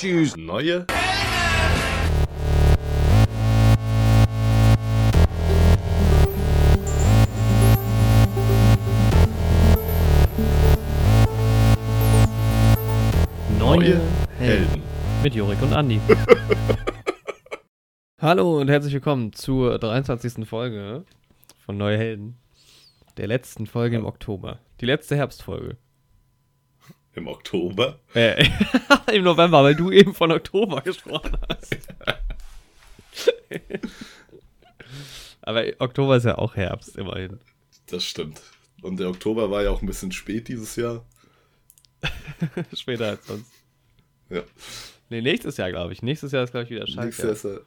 Choose neue Neue Helden. mit Jorik und Andi. Hallo und herzlich willkommen zur 23. Folge von Neue Helden. Der letzten Folge im Oktober. Die letzte Herbstfolge. Im Oktober. Äh, im November, weil du eben von Oktober gesprochen hast. Aber Oktober ist ja auch Herbst, immerhin. Das stimmt. Und der Oktober war ja auch ein bisschen spät dieses Jahr. Später als sonst. Ja. Nee, nächstes Jahr, glaube ich. Nächstes Jahr ist, glaube ich, wieder Nächstes scheiße. Jahr ist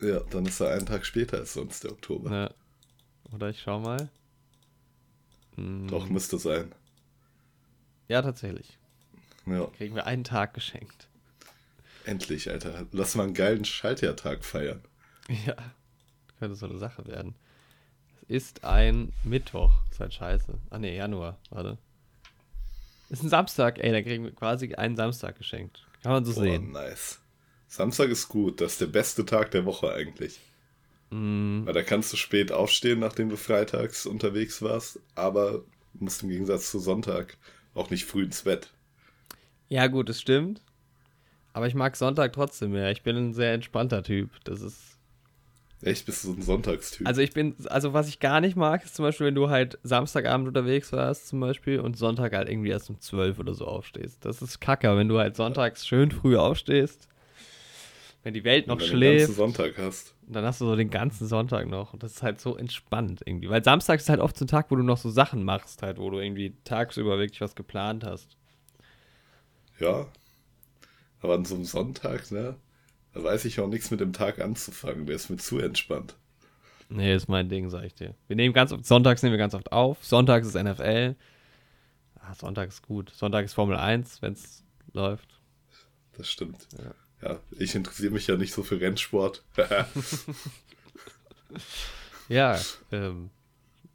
er, ja, dann ist er einen Tag später als sonst der Oktober. Ja. Oder ich schau mal. Hm, Doch, müsste sein. Ja, tatsächlich. Ja, Kriegen wir einen Tag geschenkt. endlich, Alter. Lass mal einen geilen Schaltjahrtag feiern. Ja, könnte so eine Sache werden. Es ist ein Mittwoch. Ist halt scheiße. Ah ne, Januar, warte. Ist ein Samstag, ey, da kriegen wir quasi einen Samstag geschenkt. Kann man so Boah, sehen. nice. Samstag ist gut. Das ist der beste Tag der Woche eigentlich. Mm, Weil da kannst du spät aufstehen, nachdem du freitags unterwegs warst, aber musst im Gegensatz zu Sonntag auch nicht früh ins Bett. ja, gut, das stimmt. Aber ich mag Sonntag trotzdem mehr. Ich bin ein sehr entspannter Typ. Das ist. Echt, bist du so ein Sonntagstyp? Also ich bin, also was ich gar nicht mag, ist zum Beispiel, wenn du halt Samstagabend unterwegs warst, zum Beispiel, und Sonntag halt irgendwie erst um 12 oder so aufstehst. Das ist kacke, wenn du halt sonntags schön früh aufstehst, wenn die Welt noch Wenn du den ganzen schläft, Sonntag hast. und dann hast du so den ganzen Sonntag noch. Und das ist halt so entspannt irgendwie. Weil Samstag ist halt oft so ein Tag, wo du noch so Sachen machst, halt, wo du irgendwie tagsüber wirklich was geplant hast. Ja. Aber an so einem Sonntag, ne? Da weiß ich auch nichts mit dem Tag anzufangen. Der ist mir zu entspannt. Nee, ist mein Ding, sag ich dir. Wir nehmen ganz oft, sonntags nehmen wir ganz oft auf. Sonntags ist NFL. Ah, Sonntag ist gut. Sonntag ist Formel 1, wenn es läuft. Das stimmt. Ja. Ja, ich interessiere mich ja nicht so für Rennsport. Ja, ähm,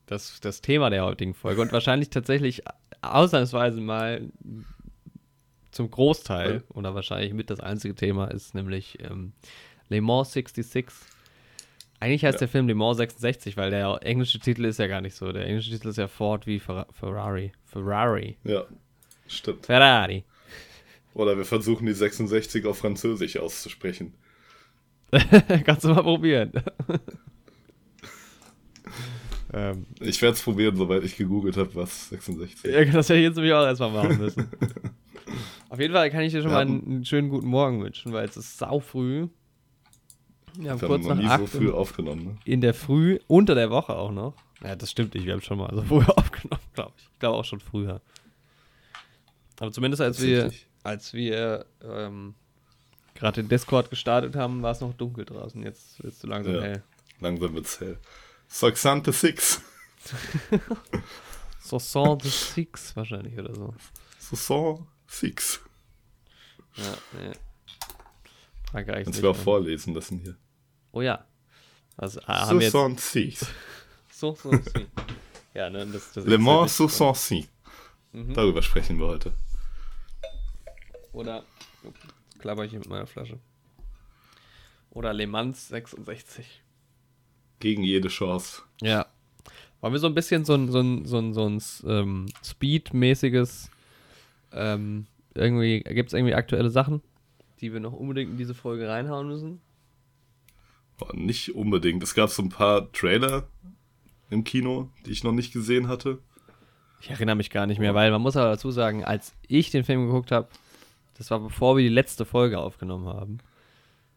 das, das Thema der heutigen Folge. Und wahrscheinlich tatsächlich ausnahmsweise mal zum Großteil oder wahrscheinlich mit das einzige Thema ist nämlich ähm, Le Mans 66. Eigentlich heißt Ja. der Film Le Mans 66, weil der englische Titel ist ja gar nicht so. Der englische Titel ist ja Ford wie Fer Ferrari. Ferrari. ja, stimmt. Ferrari. Oder wir versuchen die 66 auf Französisch auszusprechen. Kannst du mal probieren. ähm, Ich werde es probieren, sobald ich gegoogelt habe, was 66. Ja, das hätte ich jetzt nämlich auch erstmal machen müssen. Auf jeden Fall kann ich dir schon Wir mal einen, einen schönen guten Morgen wünschen, weil es ist sau früh. Wir haben Wir kurz haben noch nach nie acht so früh in, aufgenommen, ne? in der Früh, unter der Woche auch noch. Ja, das stimmt nicht, wir haben schon mal so früher aufgenommen, glaube ich. Ich glaube auch schon früher. Aber zumindest als wir, Tatsächlich. Als wir ähm, gerade den Discord gestartet haben, war es noch dunkel draußen. Jetzt wird es so langsam Ja. hell. Langsam wird's hell. 66. 66 wahrscheinlich oder so. 66. Ja, nee. Frankreich ist Kannst du auch vorlesen lassen hier. Oh ja. Also, ah, haben wir jetzt 66. so, so, so. Ja, ne, das, das Le Mans ja 66. Mhm. Darüber sprechen wir heute. Oder klapper ich hier mit meiner Flasche. Oder Le Mans 66. Gegen jede Chance. Ja. Wollen wir so ein bisschen so ein, so ein, so ein, so ein ähm, Speed-mäßiges ähm, irgendwie, gibt es irgendwie aktuelle Sachen, die wir noch unbedingt in diese Folge reinhauen müssen? Boah, nicht unbedingt. Es gab so ein paar Trailer im Kino, die ich noch nicht gesehen hatte. Ich erinnere mich gar nicht mehr, weil man muss aber dazu sagen, als ich den Film geguckt habe, das war bevor wir die letzte Folge aufgenommen haben.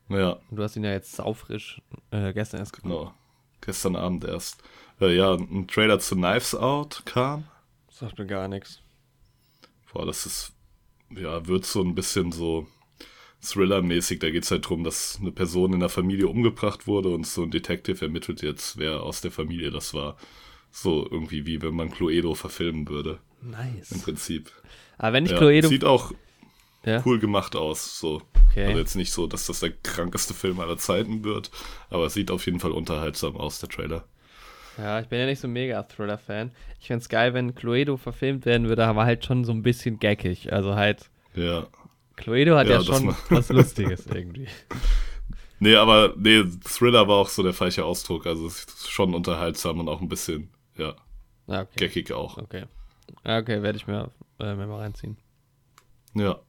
Naja, Und du hast ihn ja jetzt saufrisch äh, gestern erst geguckt. genau. Gestern Abend erst. Äh, ja, ein Trailer zu Knives Out kam. Sagt mir gar nichts. Boah, das ist, ja, wird so ein bisschen so Thriller-mäßig. Da geht es halt darum, dass eine Person in der Familie umgebracht wurde und so ein Detective ermittelt jetzt, wer aus der Familie das war. So irgendwie wie wenn man Cluedo verfilmen würde, im Nice. Prinzip. Aber wenn ich Ja, Cluedo. sieht auch ja, cool gemacht aus, so. okay. Also jetzt nicht so, dass das der krankeste Film aller Zeiten wird, aber es sieht auf jeden Fall unterhaltsam aus, der Trailer. Ja, ich bin ja nicht so mega Thriller-Fan. Ich fände es geil, wenn Cluedo verfilmt werden würde, aber halt schon so ein bisschen gackig. Also halt Ja, Cluedo hat ja, Ja, das schon was Lustiges irgendwie. Nee, aber nee, Thriller war auch so der falsche Ausdruck. Also es ist schon unterhaltsam und auch ein bisschen, ja, Ah, okay. geckig auch. Okay. Okay, werde ich mir, äh, mir mal reinziehen. Ja.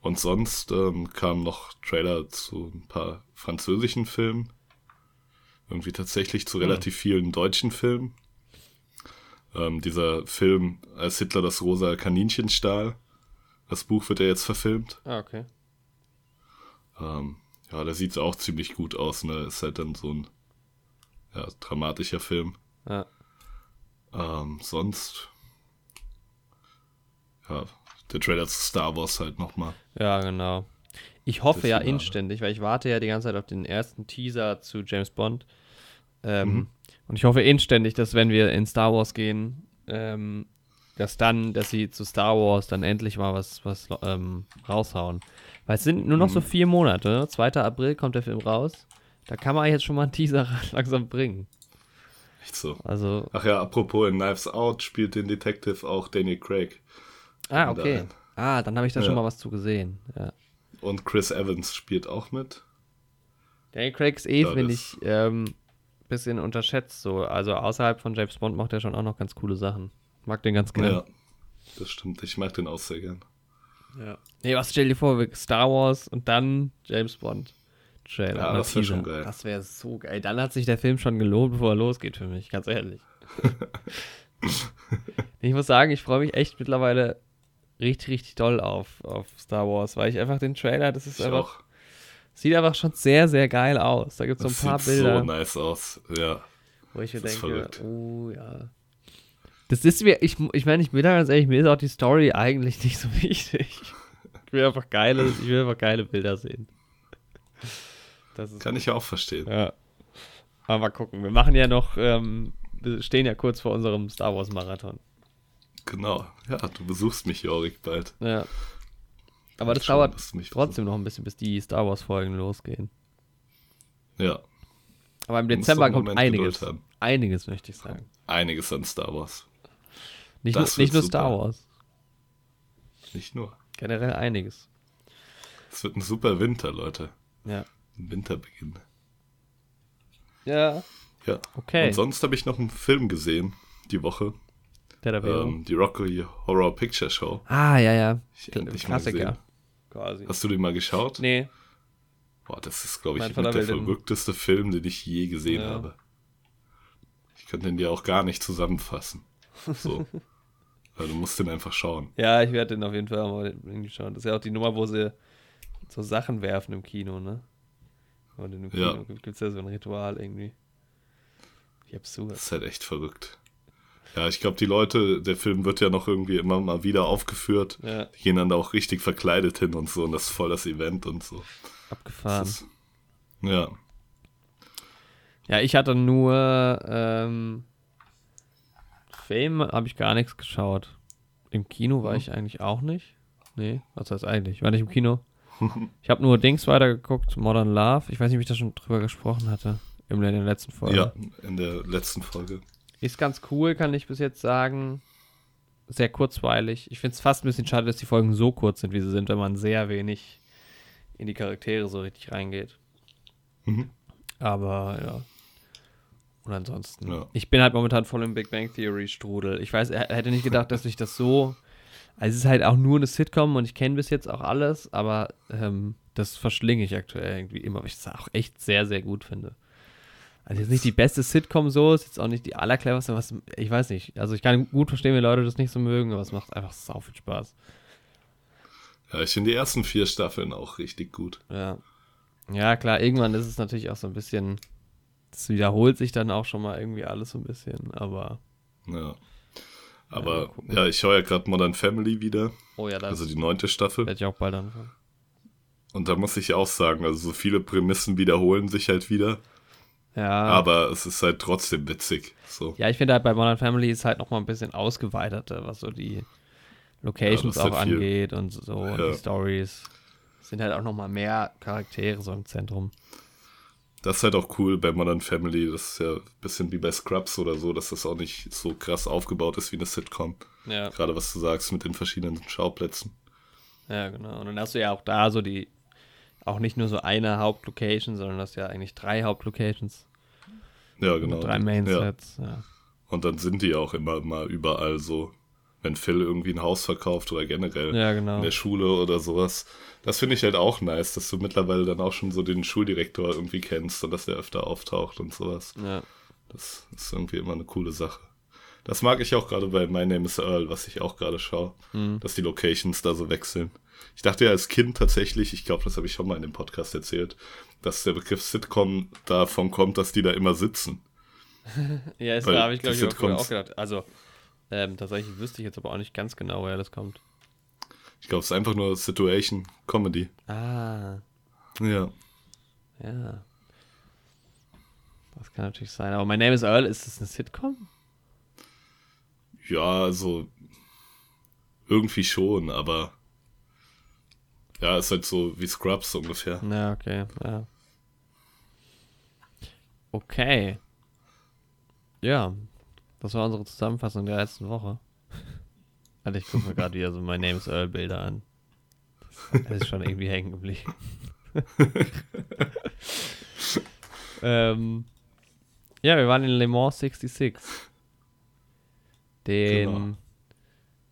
Und sonst ähm, kamen noch Trailer zu ein paar französischen Filmen. Irgendwie tatsächlich zu relativ vielen deutschen Filmen. Ähm, dieser Film, als Hitler das rosa Kaninchen stahl. Das Buch wird ja jetzt verfilmt. Ah, okay. Ähm, ja, der sieht auch ziemlich gut aus, ne? Ist halt dann so ein ja, dramatischer Film. Ja. Ähm, sonst. Ja, der Trailer zu Star Wars halt nochmal. Ja, genau. Ich hoffe Das ja inständig, weil ich warte ja die ganze Zeit auf den ersten Teaser zu James Bond. Ähm, Mhm. Und ich hoffe inständig, dass wenn wir in Star Wars gehen, ähm, dass dann, dass sie zu Star Wars dann endlich mal was, was ähm, raushauen. Weil es sind nur noch so Mhm. vier Monate. Ne? 2. April kommt der Film raus. Da kann man jetzt schon mal einen Teaser langsam bringen. Echt so. Also, Ach ja, apropos in Knives Out spielt den Detective auch Daniel Craig. Ah, okay. ein- Ah, dann habe ich da Ja. schon mal was zu gesehen. Ja. Und Chris Evans spielt auch mit. Daniel Craig ist eh, Ja, finde ich, ähm, bisschen unterschätzt so. Also außerhalb von James Bond macht er schon auch noch ganz coole Sachen. Mag den ganz Ja. gerne. Das stimmt. Ich mag den auch sehr gern. Ja. Nee, was stell dir vor, Star Wars und dann James Bond. Trailer. Ja, das wär Teaser. schon geil. Das wäre so geil. Dann hat sich der Film schon gelohnt, bevor er losgeht für mich, ganz ehrlich. ich muss sagen, ich freue mich echt mittlerweile richtig, richtig doll auf, auf Star Wars, weil ich einfach den Trailer, das ist Ich einfach, auch. sieht einfach schon sehr, sehr geil aus. Da gibt es so ein paar sieht Bilder. so nice aus. Ja. Wo ich mir Das ist denke, verrückt. oh ja. Das ist mir, ich, ich meine, ich bin da ganz ehrlich, mir ist auch die Story eigentlich nicht so wichtig. Ich will einfach geile, ich will einfach geile Bilder sehen. Kann ich auch verstehen. ja. Aber mal gucken. Wir machen ja noch, ähm, wir stehen ja kurz vor unserem Star Wars Marathon. Genau. Ja, du besuchst mich, Jorik, bald. Ja. Aber das Schon, dauert trotzdem noch ein bisschen, bis die Star Wars Folgen losgehen. Ja. Aber im Dezember kommt einiges. Einiges, möchte ich sagen. Einiges an Star Wars. Nicht, nur, nicht nur Star. Wars. Nicht nur. Generell einiges. Es wird ein super Winter, Leute. Ja. Ein Winterbeginn. Ja. Ja. Okay. Und sonst habe ich noch einen Film gesehen, die Woche. Der da wäre. Ähm, die Rocky Horror Picture Show. Ah, ja, ja. Ich endlich mal Klassiker. gesehen. Quasi. Hast du den mal geschaut? Nee. Boah, das ist, glaube ich, der will den- verrückteste Film, den ich je gesehen Ja. habe. Ich könnte den dir auch gar nicht zusammenfassen. So. Weil du musst den einfach schauen. Ja, ich werde den auf jeden Fall mal schauen. Das ist ja auch die Nummer, wo sie so Sachen werfen im Kino, ne? Und im Kino Ja. gibt es ja so ein Ritual irgendwie. Wie absurd. Das ist halt echt verrückt. Ja, ich glaube, die Leute, der Film wird ja noch irgendwie immer mal wieder aufgeführt. Ja, Die gehen dann da auch richtig verkleidet hin und so. Und das ist voll das Event und so. abgefahren. Ist, ja, Ja, ich hatte nur ähm, Fame habe ich gar nichts geschaut. Im Kino war Mhm. ich eigentlich auch nicht. Nee, was heißt eigentlich? Ich war nicht im Kino. Ich habe nur Dings weitergeguckt, Modern Love. Ich weiß nicht, ob ich da schon drüber gesprochen hatte. In der letzten Folge. ja, in der letzten Folge. Ist ganz cool, kann ich bis jetzt sagen. Sehr kurzweilig. Ich finde es fast ein bisschen schade, dass die Folgen so kurz sind, wie sie sind, wenn man sehr wenig in die Charaktere so richtig reingeht. Mhm. Aber ja. Und ansonsten. Ja. Ich bin halt momentan voll im Big Bang Theory Strudel. Ich weiß, er hätte nicht gedacht, dass ich das so. Also es ist halt auch nur eine Sitcom und ich kenne bis jetzt auch alles, aber ähm, das verschlinge ich aktuell irgendwie immer, weil ich das auch echt sehr, sehr gut finde. Also jetzt nicht die beste Sitcom so, ist jetzt auch nicht die allercleverste, was, ich weiß nicht. Also ich kann gut verstehen, wenn Leute das nicht so mögen, aber es macht einfach sau viel Spaß. Ja, ich finde die ersten vier Staffeln auch richtig gut. Ja. Ja, klar, irgendwann ist es natürlich auch so ein bisschen, das wiederholt sich dann auch schon mal irgendwie alles so ein bisschen, aber. Ja. Ja, Aber gucken. ja, ich schaue ja gerade Modern Family wieder. Oh ja, das Also die neunte Staffel. werde ich auch bald anfangen. Und da muss ich auch sagen, also so viele Prämissen wiederholen sich halt wieder. Ja. Aber es ist halt trotzdem witzig. So. Ja, ich finde halt bei Modern Family ist halt noch mal ein bisschen ausgeweiterter, was so die Locations Ja, auch halt angeht und so und Ja. die Stories. Sind halt auch noch mal mehr Charaktere so im Zentrum. Das ist halt auch cool bei Modern Family. Das ist ja ein bisschen wie bei Scrubs oder so, dass das auch nicht so krass aufgebaut ist wie eine Sitcom. Ja. Gerade was du sagst mit den verschiedenen Schauplätzen. Ja, genau. Und dann hast du ja auch da so die, auch nicht nur so eine Hauptlocation, sondern hast ja eigentlich drei Hauptlocations. Ja, genau. Drei Mainsets. Ja. ja. Und dann sind die auch immer mal überall so, wenn Phil irgendwie ein Haus verkauft oder generell ja, genau. in der Schule oder sowas. Das finde ich halt auch nice, dass du mittlerweile dann auch schon so den Schuldirektor irgendwie kennst und dass der öfter auftaucht und sowas. Ja. Das ist irgendwie immer eine coole Sache. Das mag ich auch gerade bei My Name is Earl, was ich auch gerade schaue, Mhm. dass die Locations da so wechseln. Ich dachte ja als Kind tatsächlich, ich glaube, das habe ich schon mal in dem Podcast erzählt, dass der Begriff Sitcom davon kommt, dass die da immer sitzen. Ja, das Weil habe ich, glaube ich, Sitcoms- auch gedacht. Also, ähm, tatsächlich wüsste ich jetzt aber auch nicht ganz genau, woher das kommt. Ich glaube, es ist einfach nur Situation Comedy. Ah, Ja. ja. Das kann natürlich sein. Aber My Name is Earl, ist das eine Sitcom? Ja, also irgendwie schon, aber ja, ist halt so wie Scrubs ungefähr. Ja, okay, ja. Okay. Ja, das war unsere Zusammenfassung der letzten Woche. Alter, ich gucke mir gerade wieder so My Name is Earl Bilder an. Das ist schon irgendwie hängen geblieben. ähm, ja, wir waren in Le Mans 66. Den Genau.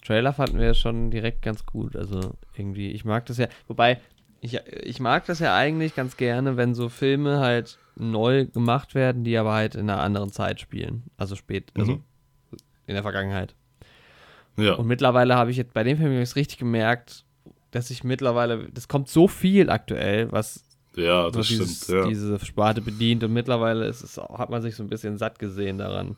Trailer fanden wir schon direkt ganz gut. Also irgendwie, ich mag das ja. Wobei, ich, ich mag das ja eigentlich ganz gerne, wenn so Filme halt neu gemacht werden, die aber halt in einer anderen Zeit spielen. Also spät, also Mhm. in der Vergangenheit. Ja, Und mittlerweile habe ich jetzt bei dem Film es richtig gemerkt, dass ich mittlerweile, das kommt so viel aktuell, was ja, das dieses, stimmt. Ja. diese Sparte bedient und mittlerweile ist es, hat man sich so ein bisschen satt gesehen daran.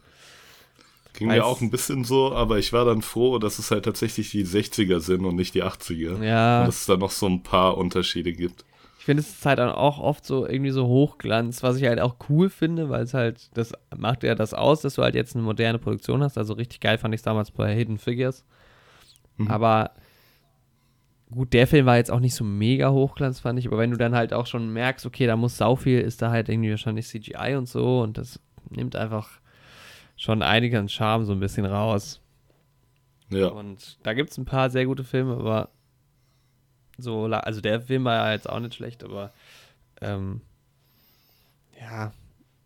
Ging mir auch ein bisschen so, aber ich war dann froh, dass es halt tatsächlich die 60er sind und nicht die 80er. Ja. Und dass es da noch so ein paar Unterschiede gibt. Ich finde, es halt dann auch oft so irgendwie so Hochglanz, was ich halt auch cool finde, weil es halt, das macht ja das aus, dass du halt jetzt eine moderne Produktion hast. Also richtig geil fand ich es damals bei Hidden Figures. Mhm. Aber gut, der Film war jetzt auch nicht so mega Hochglanz, fand ich. Aber wenn du dann halt auch schon merkst, okay, da muss sau viel, ist da halt irgendwie wahrscheinlich CGI und so und das nimmt einfach schon einiges an Charme so ein bisschen raus. Ja, Und da gibt es ein paar sehr gute Filme, aber so, also der Film war ja jetzt auch nicht schlecht, aber ähm, ja,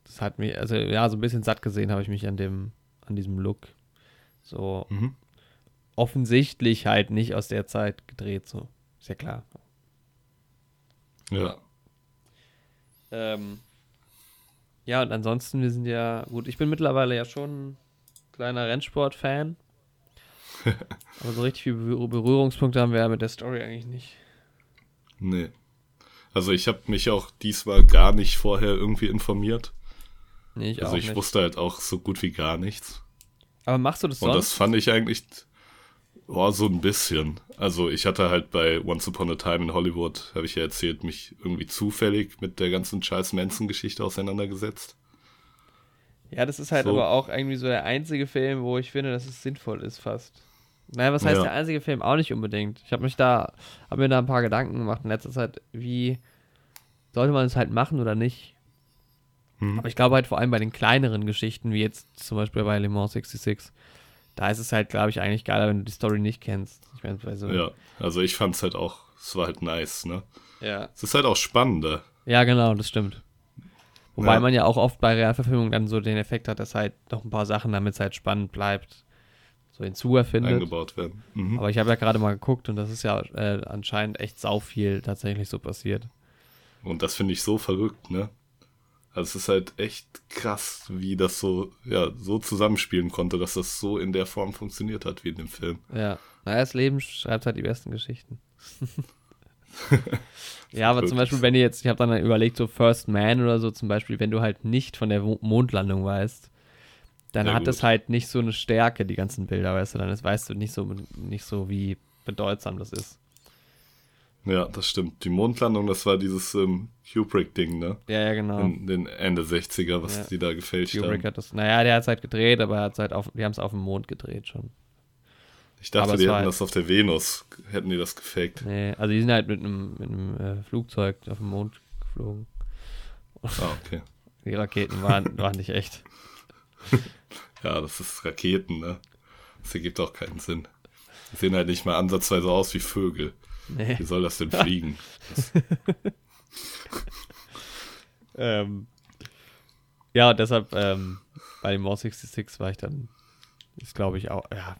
das hat mich, also ja, so ein bisschen satt gesehen habe ich mich an dem, an diesem Look. So Mhm. offensichtlich halt nicht aus der Zeit gedreht, so. Ist ja klar. ja. Ähm, ja, und ansonsten, wir sind ja, gut, ich bin mittlerweile ja schon ein kleiner Rennsport-Fan. aber so richtig viele Berühr- Berührungspunkte haben wir ja mit der Story eigentlich nicht. Nee. Also ich habe mich auch diesmal gar nicht vorher irgendwie informiert. Nee, ich Also ich nicht. wusste halt auch so gut wie gar nichts. Aber machst du das Und sonst? das fand ich eigentlich oh, so ein bisschen. Also ich hatte halt bei Once Upon a Time in Hollywood, habe ich ja erzählt, mich irgendwie zufällig mit der ganzen Charles Manson-Geschichte auseinandergesetzt. ja, das ist halt so. aber auch irgendwie so der einzige Film, wo ich finde, dass es sinnvoll ist fast. Naja, was heißt Ja. der einzige Film? Auch nicht unbedingt. Ich habe mich da, habe mir da ein paar Gedanken gemacht in letzter Zeit, wie sollte man es halt machen oder nicht? Mhm. Aber ich glaube halt vor allem bei den kleineren Geschichten, wie jetzt zum Beispiel bei Le Mans 66, da ist es halt, glaube ich, eigentlich geiler, wenn du die Story nicht kennst. Ich meine, bei so. Ja, also ich fand's halt auch, es war halt nice, ne? ja. Es ist halt auch spannender. Ja, genau, das stimmt. Wobei Ja. man ja auch oft bei Realverfilmungen dann so den Effekt hat, dass halt noch ein paar Sachen, damit es halt spannend bleibt, so hinzuerfindet. eingebaut werden. Mhm. Aber ich habe ja gerade mal geguckt und das ist ja äh, anscheinend echt sau viel tatsächlich so passiert. Und das finde ich so verrückt, ne? Also es ist halt echt krass, wie das so, ja, so zusammenspielen konnte, dass das so in der Form funktioniert hat wie in dem Film. Ja. Naja, das Leben schreibt halt die besten Geschichten. ja, aber zum Beispiel, wenn ihr jetzt, ich habe dann überlegt, so First Man oder so zum Beispiel, wenn du halt nicht von der Mondlandung weißt, dann Ja, hat gut. das halt nicht so eine Stärke, die ganzen Bilder, weißt du, dann weißt du nicht so, nicht so, wie bedeutsam das ist. Ja, das stimmt. Die Mondlandung, das war dieses ähm, Kubrick-Ding, ne? Ja, ja, genau. In den Ende 60er, was Ja. die da gefälscht Kubrick haben. hat das, naja, der hat es halt gedreht, aber er hat's halt auf, die haben es auf dem Mond gedreht schon. Ich dachte, aber die hätten halt- das auf der Venus, hätten die das gefaked. Nee, also die sind halt mit einem, mit einem äh, Flugzeug auf dem Mond geflogen. Ah, okay. Die Raketen waren, waren nicht echt. Ja, das ist Raketen, ne? Das ergibt auch keinen Sinn. Die sehen halt nicht mal ansatzweise aus wie Vögel. Nee. Wie soll das denn fliegen? Das, Ähm, ja, und deshalb ähm, bei dem More 66 war ich dann, ist glaube ich auch, ja,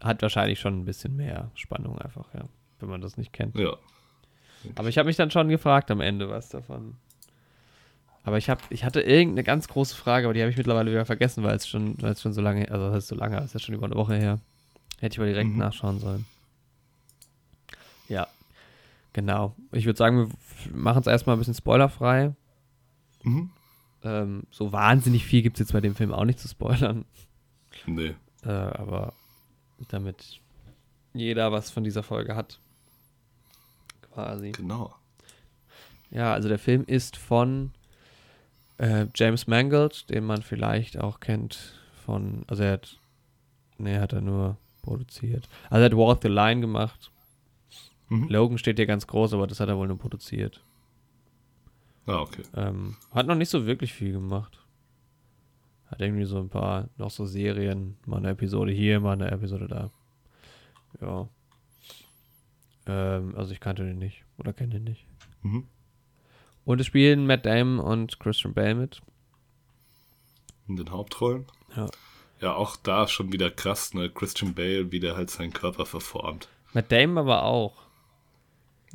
hat wahrscheinlich schon ein bisschen mehr Spannung einfach, ja, wenn man das nicht kennt. ja. Aber ich habe mich dann schon gefragt am Ende, was davon. Aber ich habe, ich hatte irgendeine ganz große Frage, aber die habe ich mittlerweile wieder vergessen, weil es schon, weil es schon so lange, also das ist so lange, das ist ja schon über eine Woche her. Hätte ich mal direkt Mhm. nachschauen sollen. Ja, genau. Ich würde sagen, wir machen es erstmal ein bisschen spoilerfrei. Mhm. Ähm, so wahnsinnig viel gibt es jetzt bei dem Film auch nicht zu spoilern. Nee. Äh, aber damit jeder was von dieser Folge hat. Quasi. Genau. Ja, also der Film ist von äh, James Mangold, den man vielleicht auch kennt von, also er hat, nee, hat er nur produziert. Also er hat Walk the Line gemacht. Mhm. Logan steht hier ganz groß, aber das hat er wohl nur produziert. Ah, okay. Ähm, hat noch nicht so wirklich viel gemacht. Hat irgendwie so ein paar, noch so Serien, mal eine Episode hier, mal eine Episode da. Ja. Ähm, also ich kannte den nicht oder kenne den nicht. Mhm. Und es spielen Matt Damon und Christian Bale mit. In den Hauptrollen. Ja. Ja, auch da schon wieder krass, ne? Christian Bale, wie der halt seinen Körper verformt. Matt Damon aber auch.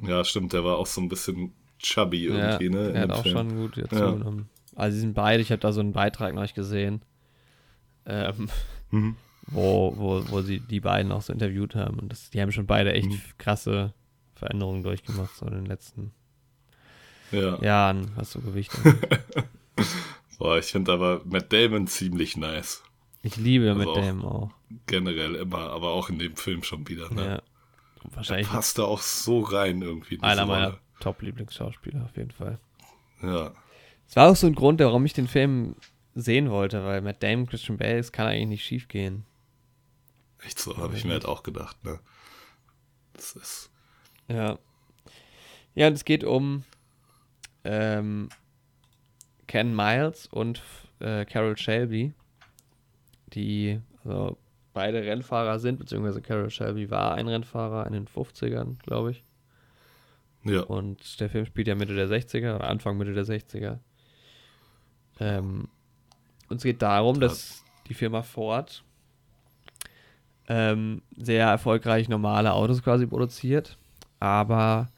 Ja, stimmt, der war auch so ein bisschen chubby Ja, irgendwie, ne? er hat auch schon gut dazu genommen. Also sie sind beide, ich habe da so einen Beitrag noch nicht gesehen, ähm, Mhm. wo, wo, wo sie die beiden auch so interviewt haben. Und das, die haben schon beide echt Mhm. krasse Veränderungen durchgemacht, so in den letzten Ja. Jahren, was so Gewicht. Boah, ich finde aber Matt Damon ziemlich nice. Ich liebe Also Matt Damon auch. Generell immer, aber auch in dem Film schon wieder, ne? Ja. Wahrscheinlich Passt da auch so rein irgendwie. einer meiner. Top-Lieblingsschauspieler auf jeden Fall. Ja. Es war auch so ein Grund, warum ich den Film sehen wollte, weil Matt Damon, Christian Bale, es kann eigentlich nicht schief gehen. Echt so, habe ich mir halt auch gedacht, ne? Das ist. Ja. Ja, und es geht um ähm, Ken Miles und äh, Carol Shelby, die also beide Rennfahrer sind, beziehungsweise Carol Shelby war ein Rennfahrer in den 50ern, glaube ich. Ja. Und der Film spielt ja Mitte der 60er oder Anfang Mitte der 60er. Ähm, und es geht darum, dass die Firma Ford ähm, sehr erfolgreich normale Autos quasi produziert, aber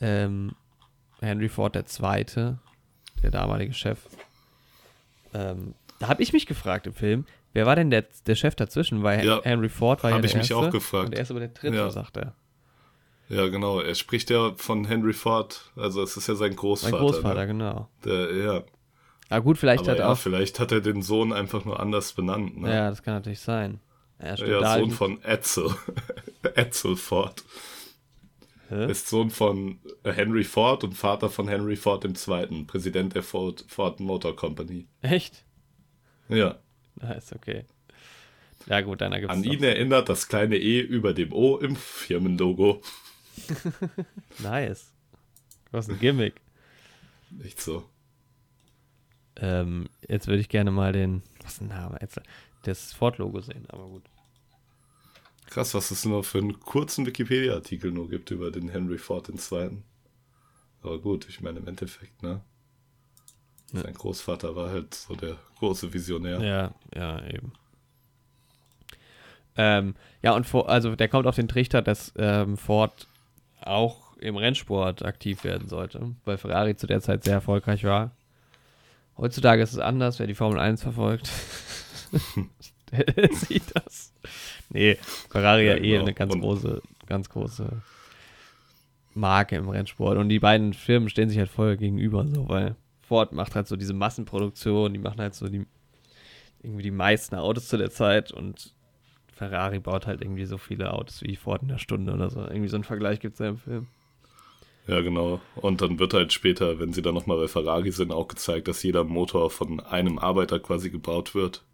ähm, Henry Ford der Zweite, der damalige Chef, ähm, da habe ich mich gefragt im Film, wer war denn der, der Chef dazwischen? Weil Ja, Henry Ford war ja der ich mich Erste auch gefragt. und er ist aber der Dritte, Ja. sagt er. Ja, genau. Er spricht ja von Henry Ford. Also, es ist ja sein Mein Großvater. Großvater, Ne? genau. Der, ja. Ah gut, vielleicht Aber hat ja, auch vielleicht hat er den Sohn einfach nur anders benannt. Ne? Ja, das kann natürlich sein. Ja, stimmt. Ja, da Sohn von Etzel. Etzel Ford. Hä? Ist Sohn von Henry Ford und Vater von Henry Ford II., Präsident der Ford, Ford Motor Company. Echt? Ja. Nice, okay. Ja, gut, dann ergibt An ihn erinnert das kleine E über dem O im Firmenlogo. Nice. Was ein Gimmick. Nicht so. Ähm, jetzt würde ich gerne mal den, was ist ein Name? Jetzt, das Ford-Logo sehen, aber gut. Krass, was es nur für einen kurzen Wikipedia-Artikel nur gibt über den Henry Ford II. Aber gut, ich meine im Endeffekt, ne? Ja. Sein Großvater war halt so der große Visionär. Ja, ja, eben. Ähm, ja, und vor, also der kommt auf den Trichter, dass ähm, Ford auch im Rennsport aktiv werden sollte, weil Ferrari zu der Zeit sehr erfolgreich war. Heutzutage ist es anders, wer die Formel 1 verfolgt. der sieht das. Nee, Ferrari ja, Ja, eh genau. eine ganz Und- große, ganz große Marke im Rennsport. Und die beiden Firmen stehen sich halt voll gegenüber, so, weil Ford macht halt so diese Massenproduktion, die machen halt so die irgendwie die meisten Autos zu der Zeit und Ferrari baut halt irgendwie so viele Autos wie Ford in der Stunde oder so. Irgendwie so einen Vergleich gibt es ja im Film. Ja, genau. Und dann wird halt später, wenn sie dann nochmal bei Ferrari sind, auch gezeigt, dass jeder Motor von einem Arbeiter quasi gebaut wird.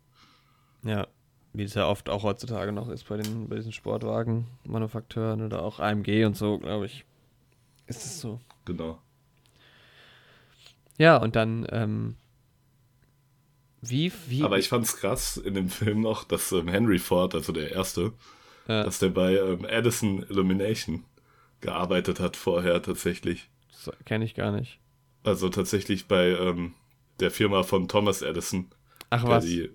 Ja, wie es ja oft auch heutzutage noch ist bei, den, bei diesen Sportwagen-Manufakteuren oder auch AMG und so, glaube ich. Ist es so. Genau. Ja, und dann, ähm, wie, wie, Aber ich fand's krass in dem Film noch, dass ähm, Henry Ford, also der Erste, äh, dass der bei ähm, Edison Illumination gearbeitet hat vorher tatsächlich. Das kenne ich gar nicht. Also tatsächlich bei ähm, der Firma von Thomas Edison, Ach was. die,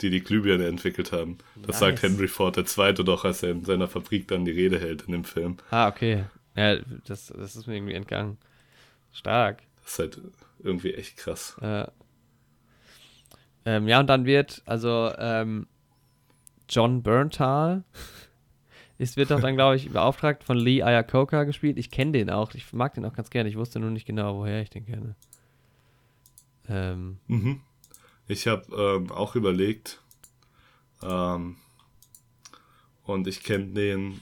die die Glühbirne entwickelt haben. Das Nice. sagt Henry Ford der Zweite doch, als er in seiner Fabrik dann die Rede hält in dem Film. Ah, okay. Ja, das, das ist mir irgendwie entgangen. Stark. Das ist halt irgendwie echt krass. Äh, ähm, ja, und dann wird, also, ähm, John Berntal ist, wird doch dann, glaube ich, beauftragt von Lee Iacocca gespielt. Ich kenne den auch. Ich mag den auch ganz gerne. Ich wusste nur nicht genau, woher ich den kenne. Ähm, Mhm. Ich habe ähm, auch überlegt, ähm, und ich kenne den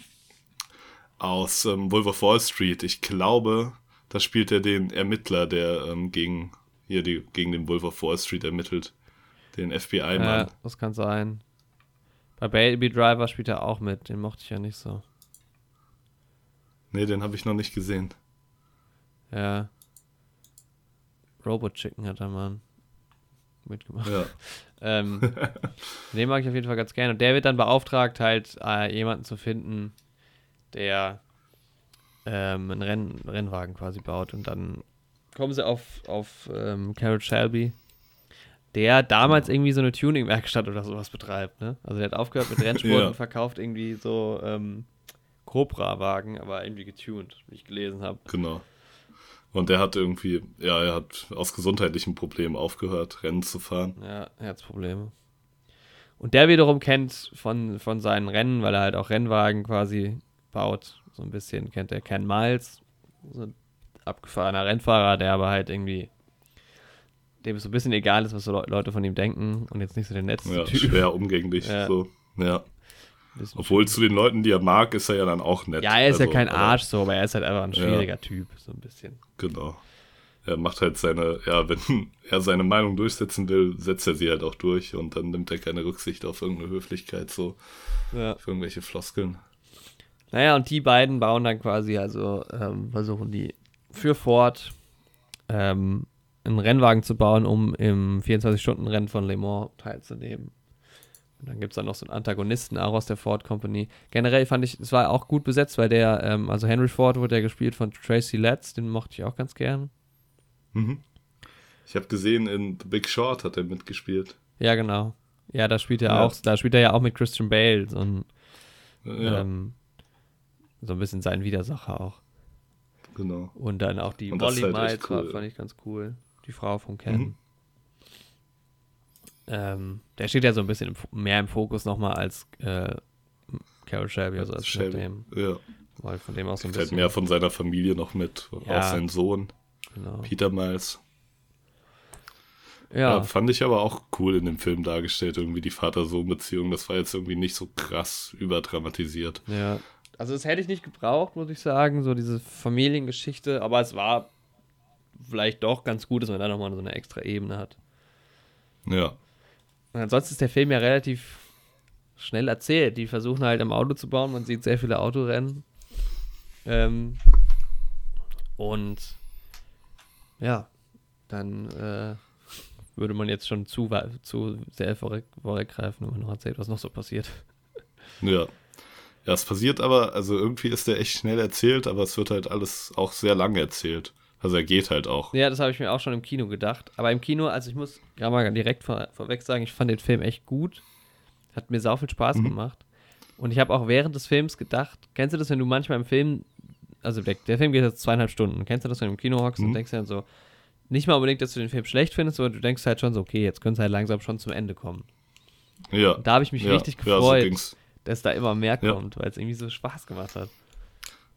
aus ähm, Wolf of Wall Street. Ich glaube, da spielt er den Ermittler, der ähm, gegen, hier die, gegen den Wolf of Wall Street ermittelt. Den FBI-Mann. das kann sein. Bei Baby Driver spielt er auch mit. Den mochte ich ja nicht so. nee, den habe ich noch nicht gesehen. Ja. Robot Chicken hat er mal mitgemacht. Ja. Ähm, den mag ich auf jeden Fall ganz gerne. Und der wird dann beauftragt, halt äh, jemanden zu finden, der ähm, einen Renn Rennwagen quasi baut. Und dann kommen sie auf, auf ähm, Carrot Shelby, der damals irgendwie so eine Tuning-Werkstatt oder sowas betreibt. Ne? Also der hat aufgehört mit Rennsport Ja. und verkauft irgendwie so ähm, Cobra-Wagen, aber irgendwie getuned, wie ich gelesen habe. Genau. Und der hat irgendwie, ja, er hat aus gesundheitlichen Problemen aufgehört, Rennen zu fahren. Ja, Herzprobleme. Und der wiederum kennt von, von seinen Rennen, weil er halt auch Rennwagen quasi baut, so ein bisschen kennt er Ken Miles, so ein abgefahrener Rennfahrer, der aber halt irgendwie, dem es so ein bisschen egal ist, was so Le- Leute von ihm denken und jetzt nicht so der netteste Ja, Typ. schwer umgänglich. Ja. So. Ja. Obwohl zu den Leuten, die er mag, ist er ja dann auch nett. ja, er ist ja Also, kein aber- Arsch so, aber er ist halt einfach ein Ja. schwieriger Typ, so ein bisschen. Genau. Er macht halt seine, ja, wenn er seine Meinung durchsetzen will, setzt er sie halt auch durch und dann nimmt er keine Rücksicht auf irgendeine Höflichkeit, so Ja. auf irgendwelche Floskeln. Naja, und die beiden bauen dann quasi, also ähm, versuchen die für Ford ähm, einen Rennwagen zu bauen, um im 24-Stunden-Rennen von Le Mans teilzunehmen. Und dann gibt es dann noch so einen Antagonisten auch aus der Ford Company. Generell fand ich, es war auch gut besetzt, weil der, ähm, also Henry Ford wurde ja gespielt von Tracy Letts, den mochte ich auch ganz gern. Mhm. Ich habe gesehen, in The Big Short hat er mitgespielt. Ja, genau. Ja, da spielt er Ja. auch, da spielt er ja auch mit Christian Bale, so ein, Ja, ähm, so ein bisschen sein Widersacher auch. genau. Und dann auch die Molly halt Miles echt war, cool. fand ich ganz cool. Die Frau von Ken. Mhm. Ähm, der steht ja so ein bisschen im, mehr im Fokus nochmal als äh, Carol Shelby, also als Shelby. Dem, Ja, weil von dem auch so ein halt bisschen. mehr von seiner Familie noch mit. Ja. Auch sein Sohn, genau. Peter Miles. Ja. Ja, fand ich aber auch cool in dem Film dargestellt, irgendwie die Vater-Sohn-Beziehung. Das war jetzt irgendwie nicht so krass überdramatisiert. ja. Also das hätte ich nicht gebraucht, muss ich sagen, so diese Familiengeschichte, aber es war vielleicht doch ganz gut, dass man da nochmal so eine extra Ebene hat. Ja, Und ansonsten ist der Film ja relativ schnell erzählt. Die versuchen halt im Auto zu bauen. Man sieht sehr viele Autorennen. Ähm, und ja, dann äh, würde man jetzt schon zu, zu sehr vorweg, vorweggreifen, wenn man noch erzählt, was noch so passiert. ja. Ja, es passiert aber, also irgendwie ist der echt schnell erzählt, aber es wird halt alles auch sehr lange erzählt. Also er geht halt auch. Ja, das habe ich mir auch schon im Kino gedacht. Aber im Kino, also ich muss gerade mal direkt vor, vorweg sagen, ich fand den Film echt gut. Hat mir sau viel Spaß Mhm. gemacht. Und ich habe auch während des Films gedacht, kennst du das, wenn du manchmal im Film, also der, der Film geht jetzt zweieinhalb Stunden, kennst du das, wenn du im Kino hockst und Mhm. denkst dann so, nicht mal unbedingt, dass du den Film schlecht findest, aber du denkst halt schon so, okay, jetzt könnte es halt langsam schon zum Ende kommen. Ja. Und da habe ich mich ja, richtig ja, so gefreut, ging's. Dass da immer mehr Ja. kommt, weil es irgendwie so Spaß gemacht hat.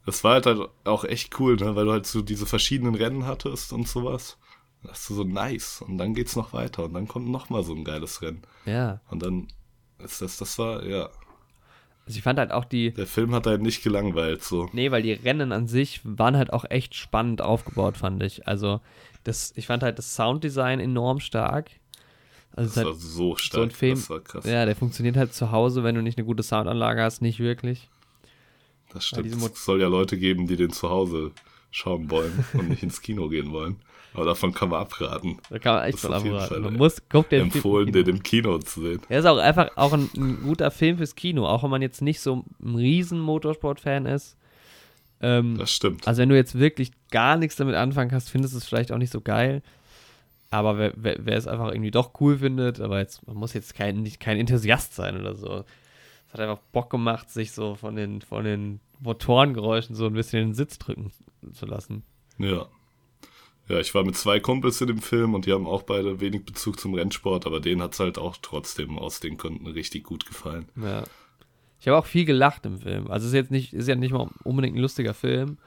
Das war halt, halt auch echt cool, ne? weil du halt so diese verschiedenen Rennen hattest und sowas. Da hast du so nice. Und dann geht's noch weiter und dann kommt noch mal so ein geiles Rennen. Ja. Und dann ist das, das war, ja. Also ich fand halt auch die, Der Film hat halt nicht gelangweilt, so. Nee, weil die Rennen an sich waren halt auch echt spannend aufgebaut, fand ich. Also, das, ich fand halt das Sounddesign enorm stark. Also, Das es war so stark. ein Film- Das war krass. halt, ja, der funktioniert halt zu Hause, wenn du nicht eine gute Soundanlage hast, nicht wirklich. Das stimmt. Es soll ja Leute geben, die den zu Hause schauen wollen und nicht ins Kino gehen wollen. Aber davon kann man abraten. Da kann man echt von abraten. Fall Man muss, guckt den Empfohlen, Film. den im Kino zu sehen. Er ist auch einfach auch ein, ein guter Film fürs Kino, auch wenn man jetzt nicht so ein riesen Motorsport-Fan ist. Ähm, Das stimmt. also wenn du jetzt wirklich gar nichts damit anfangen kannst, findest du es vielleicht auch nicht so geil. Aber wer, wer, wer es einfach irgendwie doch cool findet, aber jetzt, man muss jetzt kein, nicht, kein Enthusiast sein oder so. Es hat einfach Bock gemacht, sich so von den, von den Motorengeräuschen so ein bisschen in den Sitz drücken zu lassen. Ja. Ja, ich war mit zwei Kumpels in dem Film und die haben auch beide wenig Bezug zum Rennsport, aber denen hat's halt auch trotzdem aus den Gründen richtig gut gefallen. Ja. Ich habe auch viel gelacht im Film. Also es ist jetzt nicht, ist ja nicht mal unbedingt ein lustiger Film.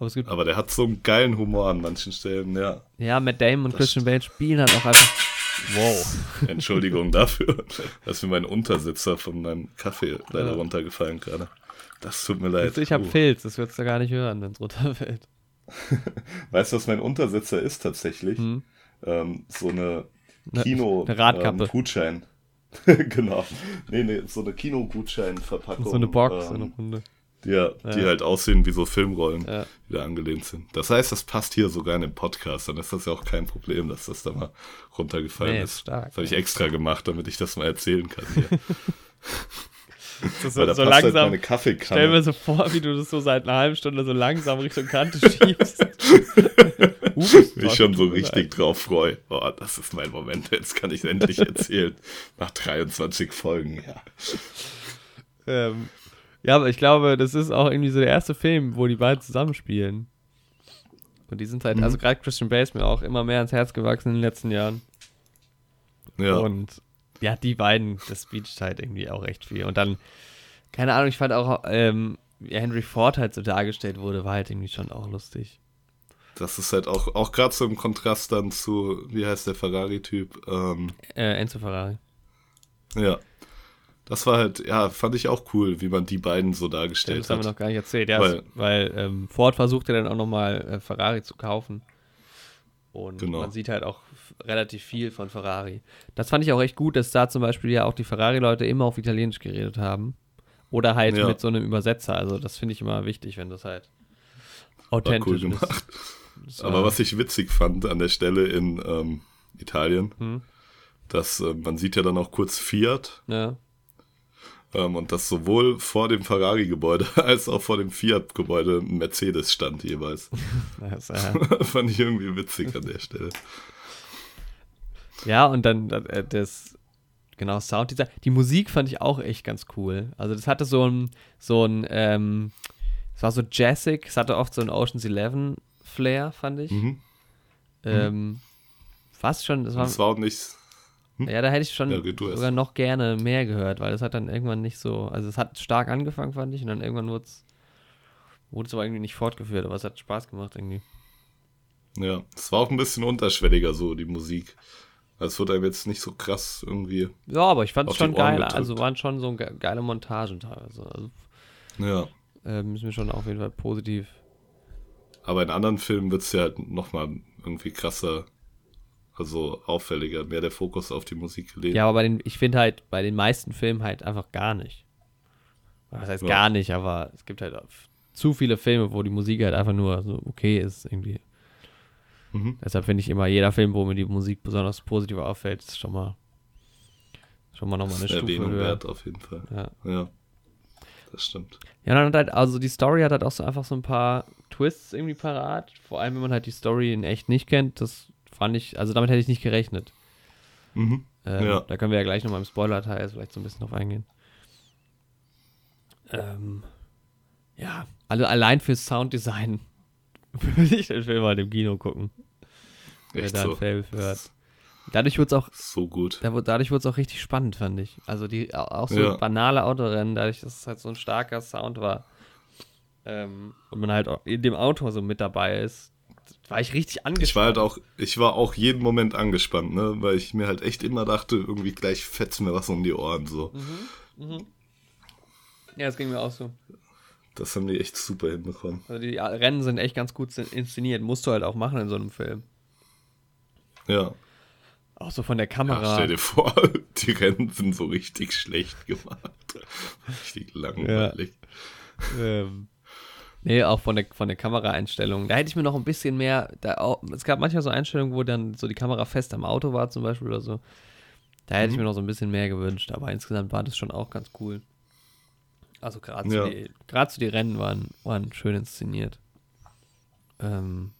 Aber Aber der hat so einen geilen Humor an manchen Stellen, ja. ja, Matt Damon und Christian Bale spielen halt auch einfach. Wow. Entschuldigung dafür, dass mir mein Untersitzer von meinem Kaffee leider Ja. runtergefallen gerade. Das tut mir leid. Ich habe Oh. Filz, das würdest du gar nicht hören, wenn es runterfällt. Weißt du, was mein Untersitzer ist tatsächlich? Hm? Ähm, so eine Ne- Kino eine Radkappe. Ähm, Gutschein. genau. Nee, nee, so eine Kinogutscheinverpackung. So eine Box, so ähm, eine Runde. Die, ja, die halt aussehen wie so Filmrollen, die da angelehnt sind. Das heißt, das passt hier sogar in den Podcast, dann ist das ja auch kein Problem, dass das da mal runtergefallen Nee, ist. stark. Das habe ich extra gemacht, damit ich das mal erzählen kann hier. So, so passt halt langsam. Kaffeekanne. Stell mir so vor, wie du das so seit einer halben Stunde so langsam Richtung Kante schiebst. Hupst mich schon so richtig leid. drauf freue. Boah, das ist mein Moment, jetzt kann ich endlich erzählen. Nach 23 Folgen, ja. Ähm, ja, aber ich glaube, das ist auch irgendwie so der erste Film, wo die beiden zusammenspielen. Und die sind halt, Mhm. also gerade Christian Bale ist mir auch immer mehr ans Herz gewachsen in den letzten Jahren. Ja, Und ja, die beiden, das speecht halt irgendwie auch recht viel. Und dann, keine Ahnung, ich fand auch, ähm, wie Henry Ford halt so dargestellt wurde, war halt irgendwie schon auch lustig. das ist halt auch, auch gerade so im Kontrast dann zu, wie heißt der Ferrari-Typ? Ähm, Äh, Enzo Ferrari. ja. Das war halt, ja, fand ich auch cool, wie man die beiden so dargestellt Das haben wir hat. noch gar nicht erzählt. Ja, Weil- weil, ähm, Ford versuchte dann auch nochmal äh, Ferrari zu kaufen. Und Genau. man sieht halt auch relativ viel von Ferrari. Das fand ich auch echt gut, dass da zum Beispiel ja auch die Ferrari-Leute immer auf Italienisch geredet haben. Oder halt Ja. mit so einem Übersetzer. Also das finde ich immer wichtig, wenn das halt War authentisch cool ist. gemacht. Das Aber war- was ich witzig fand an der Stelle in ähm, Italien, Hm. dass äh, man sieht ja dann auch kurz Fiat Ja. Ähm, und dass sowohl vor dem Ferrari-Gebäude als auch vor dem Fiat-Gebäude ein Mercedes stand jeweils. Das, äh, fand ich irgendwie witzig an der Stelle. ja, und dann äh, das, genau, Sounddesign. Die Musik fand ich auch echt ganz cool. Also das hatte so ein, so ein, ähm, es war so jazzig, es hatte oft so ein Ocean's Eleven Flair, fand ich. Mhm. Ähm, fast schon, das war, Das war auch nicht. Ja, da hätte ich schon Ja, sogar noch gerne mehr gehört, weil es hat dann irgendwann nicht so, also es hat stark angefangen, fand ich, und dann irgendwann wurde es, wurde es aber irgendwie nicht fortgeführt, aber es hat Spaß gemacht irgendwie. Ja, es war auch ein bisschen unterschwelliger so, die Musik. Es wurde einem jetzt nicht so krass irgendwie. Ja, aber ich fand es schon geil, gedrückt. also waren schon so ge geile Montagen teilweise. Also Ja. ähm, ist mir schon auf jeden Fall positiv. Aber in anderen Filmen wird es ja halt nochmal irgendwie krasser, also auffälliger, mehr der Fokus auf die Musik gelegt. Ja, aber bei den, ich finde halt bei den meisten Filmen halt einfach gar nicht. Was heißt Ja. gar nicht, aber es gibt halt zu viele Filme, wo die Musik halt einfach nur so okay ist irgendwie. Mhm. Deshalb finde ich immer, jeder Film, wo mir die Musik besonders positiv auffällt, ist schon mal schon mal nochmal eine Stufe Erwähnung höher. wert auf jeden Fall. Ja. Ja. Das stimmt. ja, dann hat halt, also die Story hat halt auch so einfach so ein paar Twists irgendwie parat. Vor allem, wenn man halt die Story in echt nicht kennt, das fand ich, also damit hätte ich nicht gerechnet. Mhm. Ähm, Ja. Da können wir ja gleich nochmal im Spoiler-Teil vielleicht so ein bisschen drauf eingehen. Ähm, ja, also allein fürs Sounddesign würde ich den Film mal im Kino gucken, wer Echt da so. Fable für hat. Dadurch wurde es auch, So gut. dadurch wurde es auch richtig spannend, fand ich. Also die au- auch so Ja. banale Autorennen, dadurch, dass es halt so ein starker Sound war ähm, und man halt auch in dem Auto so mit dabei ist, war ich richtig angespannt. Ich war halt auch, ich war auch jeden Moment angespannt, ne, weil ich mir halt echt immer dachte, irgendwie gleich fetzt mir was um die Ohren, so. Ja, das ging mir auch so. Das haben die echt super hinbekommen. Also die Rennen sind echt ganz gut inszeniert. Musst du halt auch machen in so einem Film. Ja. Auch so von der ja Kamera. stell dir vor, die Rennen sind so richtig schlecht gemacht. Richtig langweilig. ähm, nee, auch von der, von der Kameraeinstellung. Da hätte ich mir noch ein bisschen mehr. Da auch, es gab manchmal so Einstellungen, wo dann so die Kamera fest am Auto war, zum Beispiel oder so. Da hätte ich Mhm. mir noch so ein bisschen mehr gewünscht. Aber insgesamt war das schon auch ganz cool. Also gerade so, Ja. die- so die Rennen waren, waren schön inszeniert. Ähm,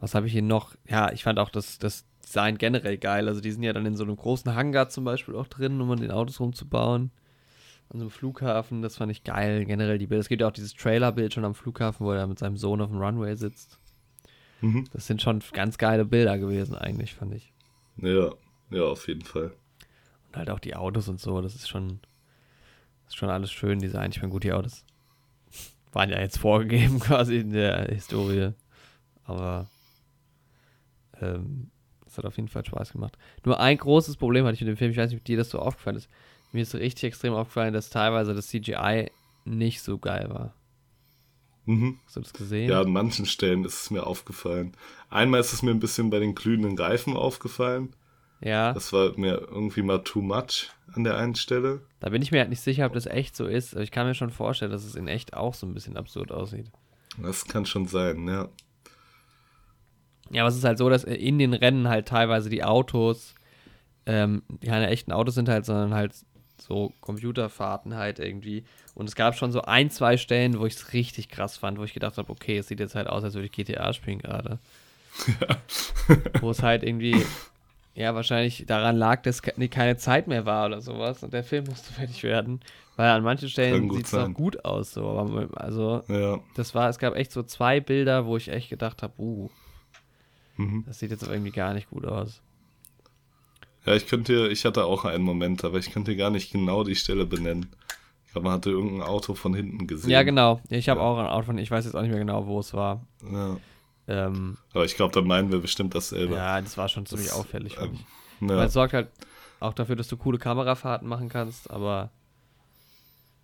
was habe ich hier noch? Ja, ich fand auch das, das Design generell geil. Also die sind ja dann in so einem großen Hangar zum Beispiel auch drin, um an den Autos rumzubauen. An so einem Flughafen, das fand ich geil. Generell die Bilder. Es gibt ja auch dieses Trailerbild schon am Flughafen, wo er mit seinem Sohn auf dem Runway sitzt. Mhm. Das sind schon ganz geile Bilder gewesen eigentlich, fand ich. Ja, ja, auf jeden Fall. Und halt auch die Autos und so, das ist schon, das ist schon alles schön designt. Ich meine, gut, die Autos waren ja jetzt vorgegeben quasi in der Historie. Aber ähm, das hat auf jeden Fall Spaß gemacht. Nur ein großes Problem hatte ich mit dem Film, ich weiß nicht, ob dir das so aufgefallen ist. Mir ist richtig extrem aufgefallen, dass teilweise das CGI nicht so geil war. Mhm. Hast du das gesehen? Ja, an manchen Stellen ist es mir aufgefallen. Einmal ist es mir ein bisschen bei den glühenden Reifen aufgefallen. Ja, Das war mir irgendwie mal too much an der einen Stelle. da bin ich mir halt nicht sicher, ob das echt so ist. Aber ich kann mir schon vorstellen, dass es in echt auch so ein bisschen absurd aussieht. Das kann schon sein, ja. Ja, aber es ist halt so, dass in den Rennen halt teilweise die Autos, ähm, keine echten Autos sind halt, sondern halt so Computerfahrten halt irgendwie. Und es gab schon so ein, zwei Stellen, wo ich es richtig krass fand, wo ich gedacht habe, okay, es sieht jetzt halt aus, als würde ich GTA spielen gerade. wo es halt irgendwie, ja, wahrscheinlich daran lag, dass keine Zeit mehr war oder sowas und der Film musste fertig werden. Weil an manchen Stellen sieht es auch gut aus, so. Aber, also, Ja. das war, es gab echt so zwei Bilder, wo ich echt gedacht habe, uh, Mhm. das sieht jetzt irgendwie gar nicht gut aus. Ja, ich könnte, ich hatte auch einen Moment, aber ich könnte gar nicht genau die Stelle benennen. Ich glaube, man hatte irgendein Auto von hinten gesehen. Ja, genau. Ich habe Ja. auch ein Auto von, ich weiß jetzt auch nicht mehr genau, wo es war. Ja. Ähm, Aber ich glaube, da meinen wir bestimmt dasselbe. ja, das war schon ziemlich Das, auffällig. ähm, ja. Weil es sorgt halt auch dafür, dass du coole Kamerafahrten machen kannst, aber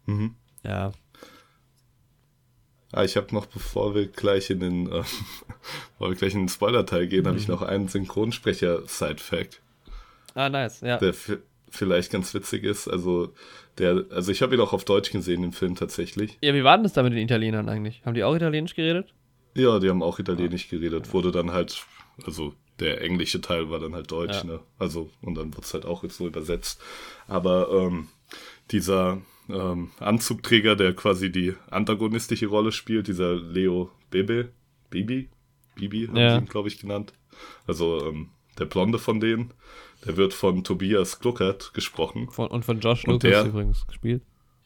Mhm. ja. Ah, ich habe noch, bevor wir gleich in den, äh, bevor wir gleich in den Spoiler-Teil gehen, Mhm. habe ich noch einen Synchronsprecher-Side-Fact, Ah, nice, ja. der vielleicht ganz witzig ist. Also, der, also ich habe ihn auch auf Deutsch gesehen, den Film tatsächlich. Ja, wie war denn das da mit den Italienern eigentlich? Haben die auch Italienisch geredet? Ja, die haben auch Italienisch geredet, wurde dann halt, also der englische Teil war dann halt Deutsch, Ja. ne? Also, und dann wurde es halt auch jetzt so übersetzt. Aber ähm, dieser ähm, Anzugträger, der quasi die antagonistische Rolle spielt, dieser Leo Bebe, Bibi, Bibi haben Ja. sie ihn, glaube ich, genannt. Also ähm, der Blonde von denen, der wird von Tobias Gluckert gesprochen. Von, und von Josh Lucas der- übrigens gespielt.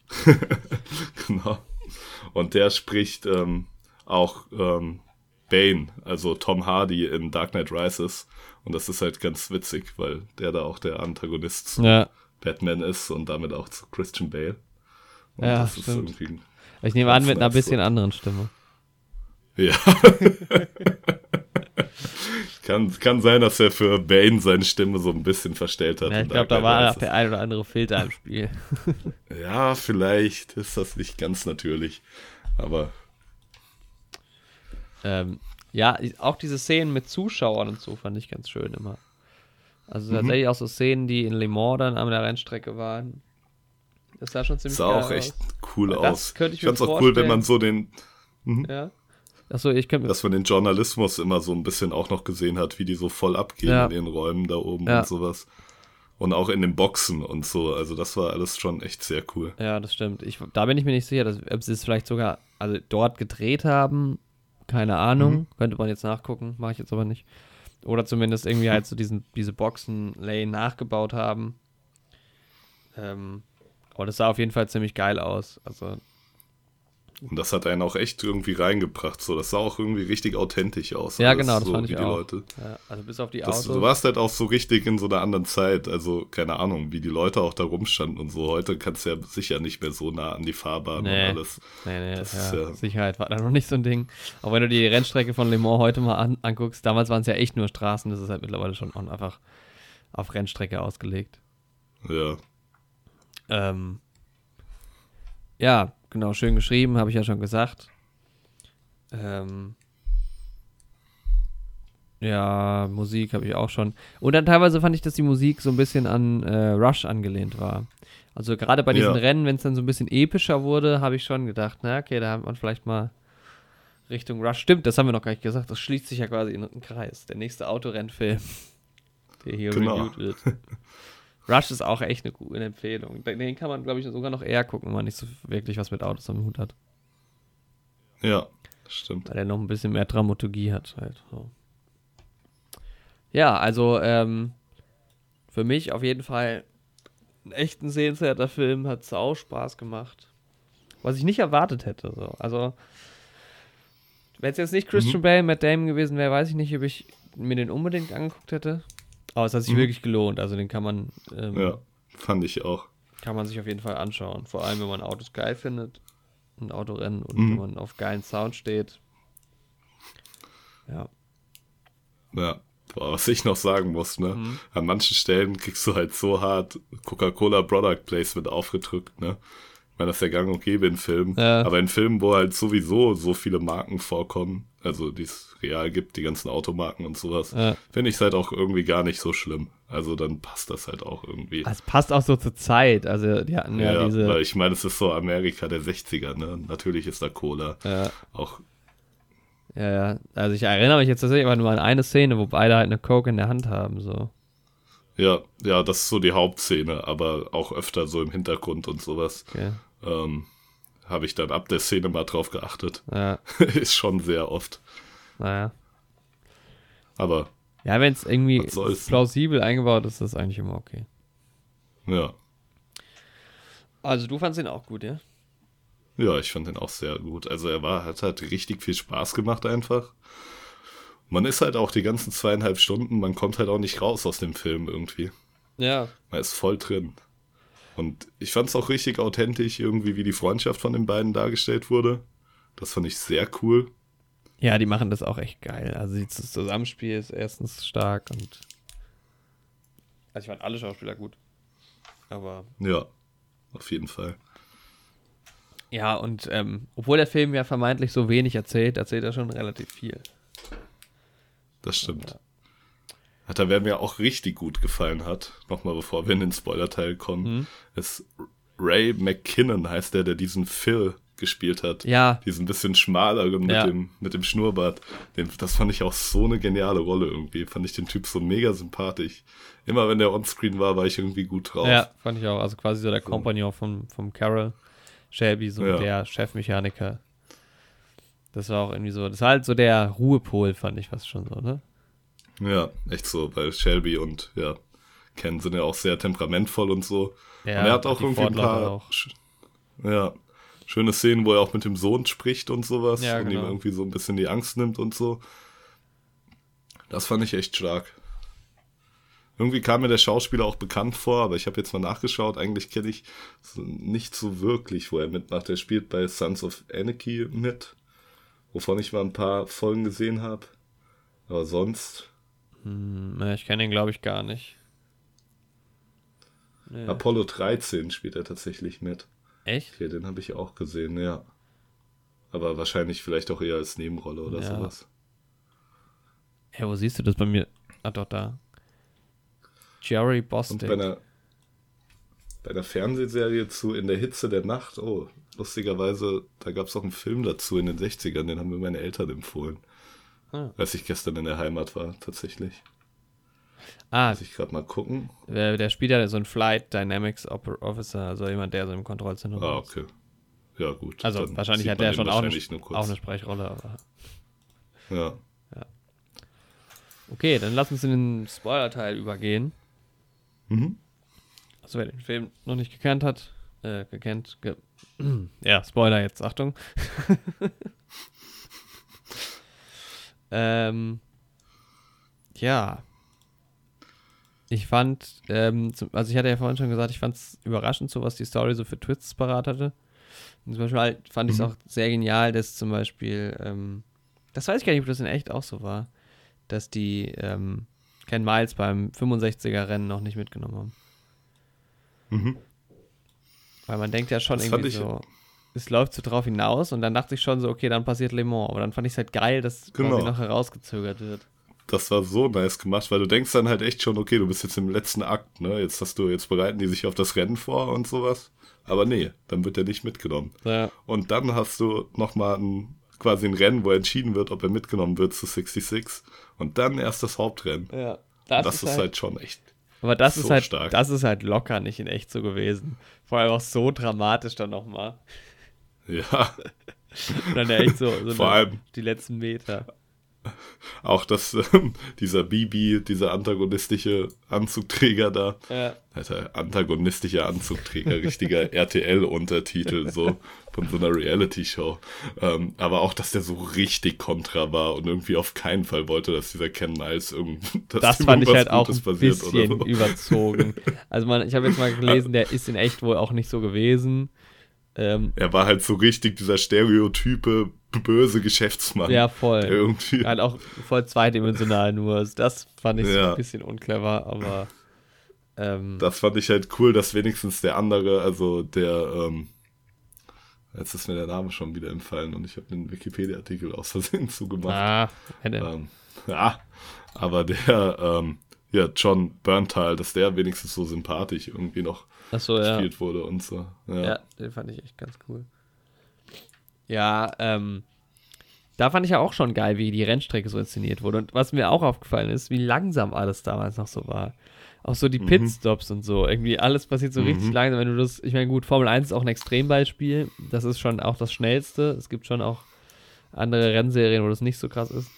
genau. Und der spricht ähm, auch ähm, Bane, also Tom Hardy in Dark Knight Rises. Und das ist halt ganz witzig, weil der da auch der Antagonist zu Ja. Batman ist und damit auch zu Christian Bale. Und Ja, das ist stimmt. irgendwie ein- Ich nehme an, mit einer bisschen anderen Stimme. Ja. kann, kann sein, dass er für Bane seine Stimme so ein bisschen verstellt hat. Ja, ich glaube, da war auch Rises. der ein oder andere Filter im Spiel. Ja, vielleicht ist das nicht ganz natürlich. Aber Ähm, ja, auch diese Szenen mit Zuschauern und so fand ich ganz schön immer. Also Mhm. tatsächlich auch so Szenen, die in Le Mans dann an der Rennstrecke waren. Das sah schon ziemlich sah geil auch echt aus. cool Das aus. könnte ich ich mir fand's auch cool, wenn man so den, Ja. Achso, ich mir. dass man den Journalismus immer so ein bisschen auch noch gesehen hat, wie die so voll abgehen Ja. in den Räumen da oben Ja. und sowas. Und auch in den Boxen und so. Also das war alles schon echt sehr cool. Ja, das stimmt. Ich, da bin ich mir nicht sicher, dass, ob sie es vielleicht sogar also dort gedreht haben. Keine Ahnung. Mhm. Könnte man jetzt nachgucken. Mache ich jetzt aber nicht. Oder zumindest irgendwie halt so diesen, diese Boxen-Lane nachgebaut haben. Ähm, aber das sah auf jeden Fall ziemlich geil aus. Also, Und das hat einen auch echt irgendwie reingebracht. So, das sah auch irgendwie richtig authentisch aus. ja, alles, genau, das so, fand ich die auch. Leute. Ja, also bis auf die Das, Autos. du warst halt auch so richtig in so einer anderen Zeit. Also, keine Ahnung, wie die Leute auch da rumstanden und so. Heute kannst du ja sicher nicht mehr so nah an die Fahrbahn Nee. und alles. Nee, nee, Das ja, ist ja- Sicherheit war da noch nicht so ein Ding. Aber wenn du die Rennstrecke von Le Mans heute mal an, anguckst, damals waren es ja echt nur Straßen, das ist halt mittlerweile schon auch einfach auf Rennstrecke ausgelegt. Ja. Ähm, ja, genau, schön geschrieben, habe ich ja schon gesagt. Ähm, ja, Musik habe ich auch schon. Und dann teilweise fand ich, dass die Musik so ein bisschen an äh, Rush angelehnt war. Also gerade bei diesen Ja. Rennen, wenn es dann so ein bisschen epischer wurde, habe ich schon gedacht, na okay, da hat man vielleicht mal Richtung Rush. Stimmt, das haben wir noch gar nicht gesagt. Das schließt sich ja quasi in einen Kreis. Der nächste Autorennfilm, der hier Genau. reviewed wird. Rush ist auch echt eine gute Empfehlung. Den kann man, glaube ich, sogar noch eher gucken, wenn man nicht so wirklich was mit Autos am Hut hat. Ja, stimmt. Weil der noch ein bisschen mehr Dramaturgie hat halt. So. Ja, also ähm, für mich auf jeden Fall ein echt ein sehenswerter Film, hat sau Spaß gemacht. Was ich nicht erwartet hätte. So. Also, wenn es jetzt nicht Christian mhm. Bale, Matt Damon gewesen wäre, weiß ich nicht, ob ich mir den unbedingt angeguckt hätte. Aber es hat sich mhm. wirklich gelohnt. Also den kann man. Ähm, ja, fand ich auch. Kann man sich auf jeden Fall anschauen. Vor allem, wenn man Autos geil findet. Ein Autorennen und mhm. wenn man auf geilen Sound steht. Ja. Ja. Boah, was ich noch sagen muss, ne? Mhm. An manchen Stellen kriegst du halt so hart Coca-Cola Product Placement aufgedrückt, ne? Ich meine, das ist ja gang und gäbe in Filmen. Ja. Aber in Filmen, wo halt sowieso so viele Marken vorkommen, also die es real gibt, die ganzen Automarken und sowas, ja. finde ich es halt auch irgendwie gar nicht so schlimm. Also dann passt das halt auch irgendwie. Es passt auch so zur Zeit. Also die hatten ja, ja diese. Weil ich meine, es ist so Amerika der 60er, ne? Natürlich ist da Cola. Ja. Auch ja, ja. Also ich erinnere mich jetzt tatsächlich nur an eine Szene, wo beide halt eine Coke in der Hand haben, so. Ja, ja, das ist so die Hauptszene, aber auch öfter so im Hintergrund und sowas. Okay. Ähm, Habe ich dann ab der Szene mal drauf geachtet. Ja. ist schon sehr oft. Naja. Aber. Ja, wenn es irgendwie plausibel eingebaut ist, ist das eigentlich immer okay. Ja. Also du fandst ihn auch gut, ja? Ja, ich fand den auch sehr gut. Also er war, hat halt richtig viel Spaß gemacht einfach. Man ist halt auch die ganzen zweieinhalb Stunden, man kommt halt auch nicht raus aus dem Film irgendwie. Ja. Man ist voll drin. Und ich fand es auch richtig authentisch, irgendwie, wie die Freundschaft von den beiden dargestellt wurde. Das fand ich sehr cool. Ja, die machen das auch echt geil. Also das Zusammenspiel ist erstens stark und also ich fand alle Schauspieler gut. Aber. Ja, auf jeden Fall. Ja, und ähm, obwohl der Film ja vermeintlich so wenig erzählt, erzählt er schon relativ viel. Das stimmt. Ja. Da wer mir auch richtig gut gefallen hat, nochmal bevor wir in den Spoiler-Teil kommen, mhm. ist Ray McKinnon heißt der, der diesen Phil gespielt hat. Ja. Diesen bisschen schmaleren mit, ja. dem, mit dem Schnurrbart. Den, das fand ich auch so eine geniale Rolle irgendwie. Fand ich den Typ so mega sympathisch. Immer wenn der onscreen war, war ich irgendwie gut drauf. Ja, fand ich auch. Also quasi so der so. Kompagnon vom, vom Carol. Shelby, so ja. der Chefmechaniker. Das war auch irgendwie so, das war halt so der Ruhepol, fand ich fast schon so, ne? Ja, echt so, weil Shelby und ja, Ken sind ja auch sehr temperamentvoll und so. Ja, und er hat auch irgendwie ein paar auch. ja, schöne Szenen, wo er auch mit dem Sohn spricht und sowas ja, und genau. ihm irgendwie so ein bisschen die Angst nimmt und so. Das fand ich echt stark. Irgendwie kam mir der Schauspieler auch bekannt vor, aber ich habe jetzt mal nachgeschaut. Eigentlich kenne ich nicht so wirklich, wo er mitmacht. Er spielt bei Sons of Anarchy mit, wovon ich mal ein paar Folgen gesehen habe. Aber sonst. Hm, ich kenne ihn, glaube ich, gar nicht. Nee. Apollo 13 spielt er tatsächlich mit. Echt? Okay, den habe ich auch gesehen, ja. Aber wahrscheinlich vielleicht auch eher als Nebenrolle oder ja. sowas. Ja, wo siehst du das bei mir? Ah, doch, da. Jerry Bostic. Und bei einer, bei einer Fernsehserie zu In der Hitze der Nacht, oh, lustigerweise, da gab es auch einen Film dazu in den 60ern, den haben mir meine Eltern empfohlen. Ah. Als ich gestern in der Heimat war, tatsächlich. Ah. Muss ich gerade mal gucken. Der, der, spielt ja so ein Flight Dynamics Officer, also jemand, der so im Kontrollzentrum ah, ist. Ah, okay. Ja, gut. Also wahrscheinlich hat der schon auch eine, auch eine Sprechrolle, aber. Ja. ja. Okay, dann lass uns in den Spoiler-Teil übergehen. Mhm. Also wer den Film noch nicht gekannt hat, äh, gekannt, ge ja, Spoiler jetzt, Achtung. ähm, ja. Ich fand, ähm, also ich hatte ja vorhin schon gesagt, ich fand es überraschend, so was die Story so für Twists parat hatte. Und zum Beispiel halt fand ich es mhm. auch sehr genial, dass zum Beispiel, ähm, das weiß ich gar nicht, ob das in echt auch so war, dass die, ähm, Ken Miles beim 65er-Rennen noch nicht mitgenommen haben. Mhm. Weil man denkt ja schon das irgendwie so, es läuft so drauf hinaus und dann dachte ich schon so, okay, dann passiert Le Mans. Aber dann fand ich es halt geil, dass genau. quasi noch herausgezögert wird. Das war so nice gemacht, weil du denkst dann halt echt schon, okay, du bist jetzt im letzten Akt, ne? Jetzt hast du, jetzt bereiten die sich auf das Rennen vor und sowas. Aber nee, dann wird er nicht mitgenommen. Ja. Und dann hast du nochmal ein, quasi ein Rennen, wo entschieden wird, ob er mitgenommen wird zu 66 und dann erst das Hauptrennen. Ja. Das, das ist, halt, halt, schon echt. Aber das So ist halt, stark. das ist halt locker nicht in echt so gewesen. Vor allem auch so dramatisch dann nochmal. Ja, Und dann ja echt so, so Vor eine- allem- die letzten Meter. auch dass ähm, dieser Bibi, dieser antagonistische Anzugträger da, Ja. Alter, antagonistischer Anzugträger, richtiger RTL-Untertitel, so von so einer Reality-Show. Ähm, aber auch, dass der so richtig kontra war und irgendwie auf keinen Fall wollte, dass dieser Ken Miles irgendwie. Das fand ich halt auch Gutes ein passiert oder bisschen so. überzogen. Also man, ich habe jetzt mal gelesen, der ist in echt wohl auch nicht so gewesen. Ähm, Er war halt so richtig dieser stereotype böse Geschäftsmann. ja, voll. irgendwie. Halt auch voll zweidimensional nur. Also Das fand ich so Ja. ein bisschen unclever, aber ähm, Das fand ich halt cool, dass wenigstens der andere, also der, ähm, jetzt ist mir der Name schon wieder entfallen und ich habe den Wikipedia-Artikel aus Versehen zugemacht. ah, Ähm, ja, aber der, ähm, ja, John Berntal, dass der wenigstens so sympathisch irgendwie noch achso, ja. gespielt wurde und so. Ja. Ja, den fand ich echt ganz cool. Ja, ähm, da fand ich ja auch schon geil, wie die Rennstrecke so inszeniert wurde. Und was mir auch aufgefallen ist, wie langsam alles damals noch so war. Auch so die Pitstops und so. Irgendwie alles passiert so richtig Mhm. langsam. Wenn du das, ich meine, gut, Formel 1 ist auch ein Extrembeispiel. Das ist schon auch das Schnellste. Es gibt schon auch andere Rennserien, wo das nicht so krass ist.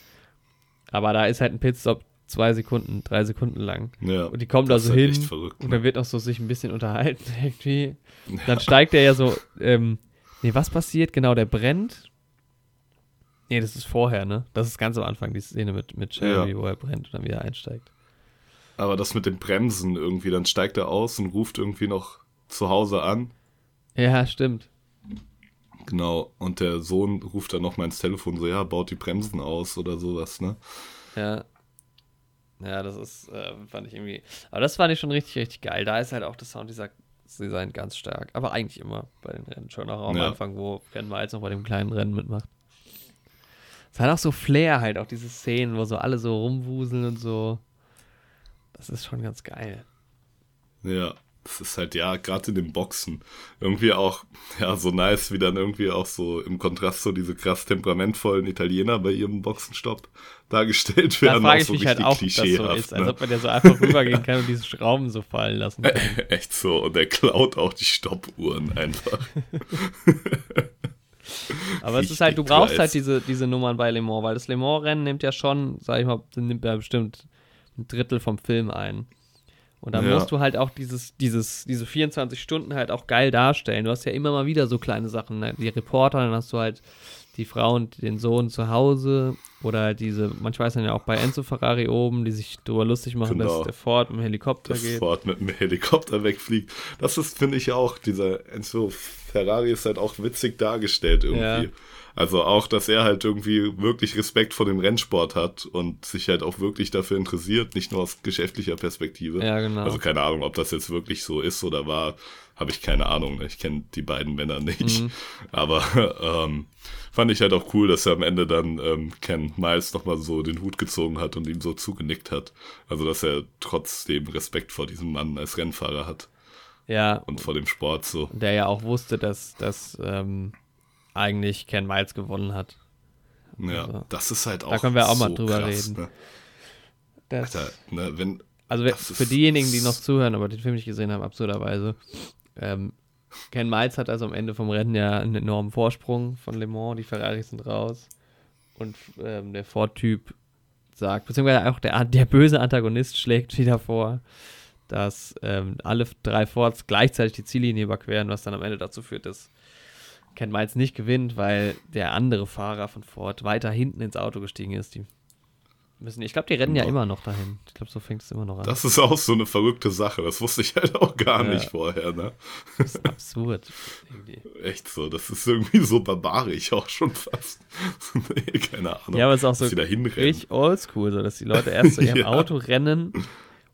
Aber da ist halt ein Pitstop zwei Sekunden, drei Sekunden lang. ja. Und die kommen da so halt hin verrückt, und ne? dann wird auch so sich ein bisschen unterhalten irgendwie. Dann steigt er ja so, ähm, nee, was passiert? Genau, der brennt. Nee, das ist vorher, ne? Das ist ganz am Anfang, die Szene mit, mit Shelby, Ja. wo er brennt und dann wieder einsteigt. Aber das mit dem Bremsen irgendwie, dann steigt er aus und ruft irgendwie noch zu Hause an. Ja, stimmt. Genau. Und der Sohn ruft dann nochmal ins Telefon so, ja, baut die Bremsen aus oder sowas, ne? Ja. Ja, das ist, äh, fand ich irgendwie. Aber das fand ich schon richtig, richtig geil. Da ist halt auch das Sounddesign ganz stark. Aber eigentlich immer bei den Rennen. Schon auch am Ja. Anfang, wo Ken Miles noch bei dem kleinen Rennen mitmacht. Es hat auch so Flair halt, auch diese Szenen, wo so alle so rumwuseln und so. Das ist schon ganz geil. Ja, das ist halt, ja, gerade in den Boxen irgendwie auch, ja, so nice, wie dann irgendwie auch so im Kontrast so diese krass temperamentvollen Italiener bei ihrem Boxenstopp dargestellt Da werden. frage auch ich so mich halt auch, ob das so ist. Als ne? ob man ja so einfach rübergehen kann und diese Schrauben so fallen lassen kann. Echt so, und er klaut auch die Stoppuhren einfach. Aber es ist halt, du brauchst halt diese, diese Nummern bei Le Mans, weil das Le Mans-Rennen nimmt ja schon, sag ich mal, nimmt ja bestimmt ein Drittel vom Film ein. Und dann Ja. musst du halt auch dieses, dieses, diese 24 Stunden halt auch geil darstellen. Du hast ja immer mal wieder so kleine Sachen. Ne? Die Reporter, dann hast du halt die Frau und den Sohn zu Hause. Oder halt diese, manchmal ist dann ja auch bei Enzo Ferrari oben, die sich darüber lustig machen, Genau. dass der Ford mit dem Helikopter dass geht. Ford mit dem Helikopter wegfliegt. Das ist, finde ich auch, dieser Enzo Ferrari ist halt auch witzig dargestellt irgendwie. Ja. Also auch, dass er halt irgendwie wirklich Respekt vor dem Rennsport hat und sich halt auch wirklich dafür interessiert, nicht nur aus geschäftlicher Perspektive. Ja, genau. Also keine Ahnung, ob das jetzt wirklich so ist oder war, habe ich keine Ahnung. Ich kenne die beiden Männer nicht. Mhm. Aber ähm, fand ich halt auch cool, dass er am Ende dann ähm, Ken Miles nochmal so den Hut gezogen hat und ihm so zugenickt hat. Also dass er trotzdem Respekt vor diesem Mann als Rennfahrer hat Ja, und vor dem Sport so. der ja auch wusste, dass, dass ähm, eigentlich Ken Miles gewonnen hat. Ja, Also, das ist halt auch da können wir auch mal so drüber krass, reden. Ne? Das, Alter, ne, wenn, also für diejenigen, die noch zuhören, aber den Film nicht gesehen haben, absurderweise, ähm, Ken Miles hat also am Ende vom Rennen ja einen enormen Vorsprung von Le Mans, die Ferraris sind raus und ähm, der Ford-Typ sagt, beziehungsweise auch der, der böse Antagonist schlägt wieder vor, dass ähm, alle drei Fords gleichzeitig die Ziellinie überqueren, was dann am Ende dazu führt, dass Ken Miles nicht gewinnt, weil der andere Fahrer von Ford weiter hinten ins Auto gestiegen ist. Die müssen, ich glaube, die rennen ja Genau. immer noch dahin. Ich glaube, so fängt es immer noch an. das ist auch so eine verrückte Sache. Das wusste ich halt auch gar Ja. nicht vorher, ne? Das ist absurd. Irgendwie. Echt so, das ist irgendwie so barbarisch auch schon fast. nee, keine Ahnung. Ja, aber es ist auch so richtig oldschool, so dass die Leute erst zu ihrem Ja. Auto rennen,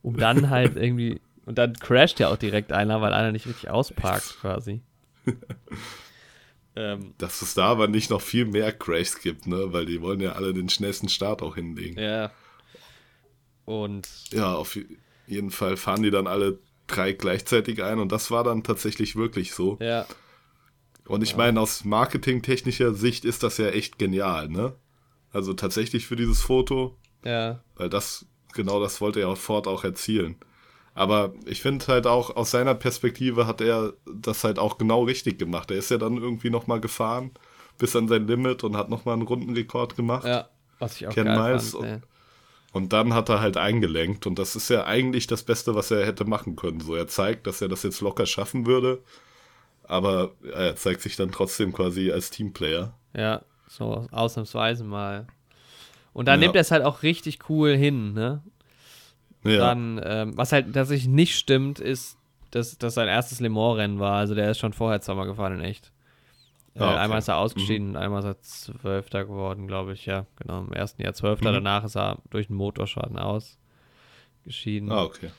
um dann halt irgendwie. Und dann crasht ja auch direkt einer, weil einer nicht richtig ausparkt, quasi. ähm, Dass es da aber nicht noch viel mehr Crashs gibt, ne? Weil die wollen ja alle den schnellsten Start auch hinlegen. ja. Und Ja, auf jeden Fall fahren die dann alle drei gleichzeitig ein und das war dann tatsächlich wirklich so. ja, Und ich meine, aus marketingtechnischer Sicht ist das ja echt genial, ne? Also tatsächlich für dieses Foto, ja, weil das, genau das wollte ja Ford auch erzielen. Aber ich finde halt auch, aus seiner Perspektive hat er das halt auch genau richtig gemacht. Er ist ja dann irgendwie nochmal gefahren bis an sein Limit und hat nochmal einen Rundenrekord gemacht. Ja, was ich auch Ken geil Miles fand. und- ja. Und dann hat er halt eingelenkt und das ist ja eigentlich das Beste, was er hätte machen können. So, er zeigt, dass er das jetzt locker schaffen würde, aber er zeigt sich dann trotzdem quasi als Teamplayer. Ja, so ausnahmsweise mal. Und dann Ja. nimmt er es halt auch richtig cool hin, ne? Ja, Dann, ähm, was halt tatsächlich nicht stimmt, ist, dass das sein erstes Le Mans-Rennen war. Also der ist schon vorher zweimal gefahren in echt. Äh, Ah, okay. Einmal ist er ausgeschieden, einmal ist er Zwölfter geworden, glaube ich, ja. Genau, im ersten Jahr Zwölfter, Mhm. danach ist er durch einen Motorschaden ausgeschieden. ah, okay.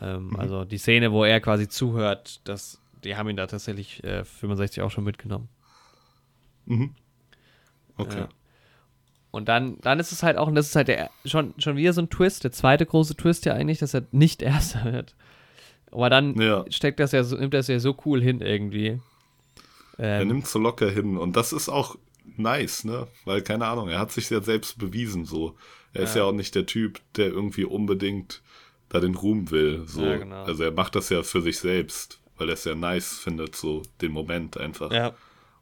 Ähm, Also die Szene, wo er quasi zuhört, das, die haben ihn da tatsächlich äh, 65 auch schon mitgenommen. Mhm. Okay. Ja. Und dann, dann ist es halt auch, und das ist halt der, schon, schon wieder so ein Twist, der zweite große Twist ja eigentlich, dass er nicht Erster wird. Aber dann Ja. steckt das ja so, nimmt das ja so cool hin irgendwie. Er Ähm, nimmt so locker hin und das ist auch nice, ne? Weil, keine Ahnung, er hat sich ja selbst bewiesen so. Er ist Ja. ja auch nicht der Typ, der irgendwie unbedingt da den Ruhm will. So. Ja, genau. Also er macht das ja für sich selbst, weil er es ja nice findet, so den Moment einfach. ja,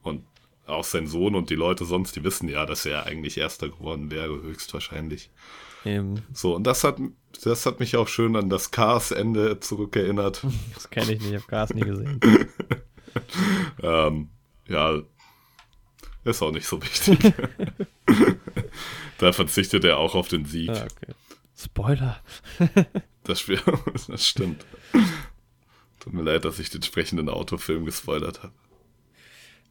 Und auch sein Sohn und die Leute sonst, die wissen ja, dass er eigentlich Erster geworden wäre, höchstwahrscheinlich. eben, So, und das hat, das hat mich auch schön an das Cars-Ende zurückerinnert. das kenne ich nicht, ich habe Gas nie gesehen. ähm, ja, ist auch nicht so wichtig. da verzichtet er auch auf den Sieg. ah, okay. Spoiler. Das Spiel, das stimmt. Tut mir leid, dass ich den sprechenden Autofilm gespoilert habe.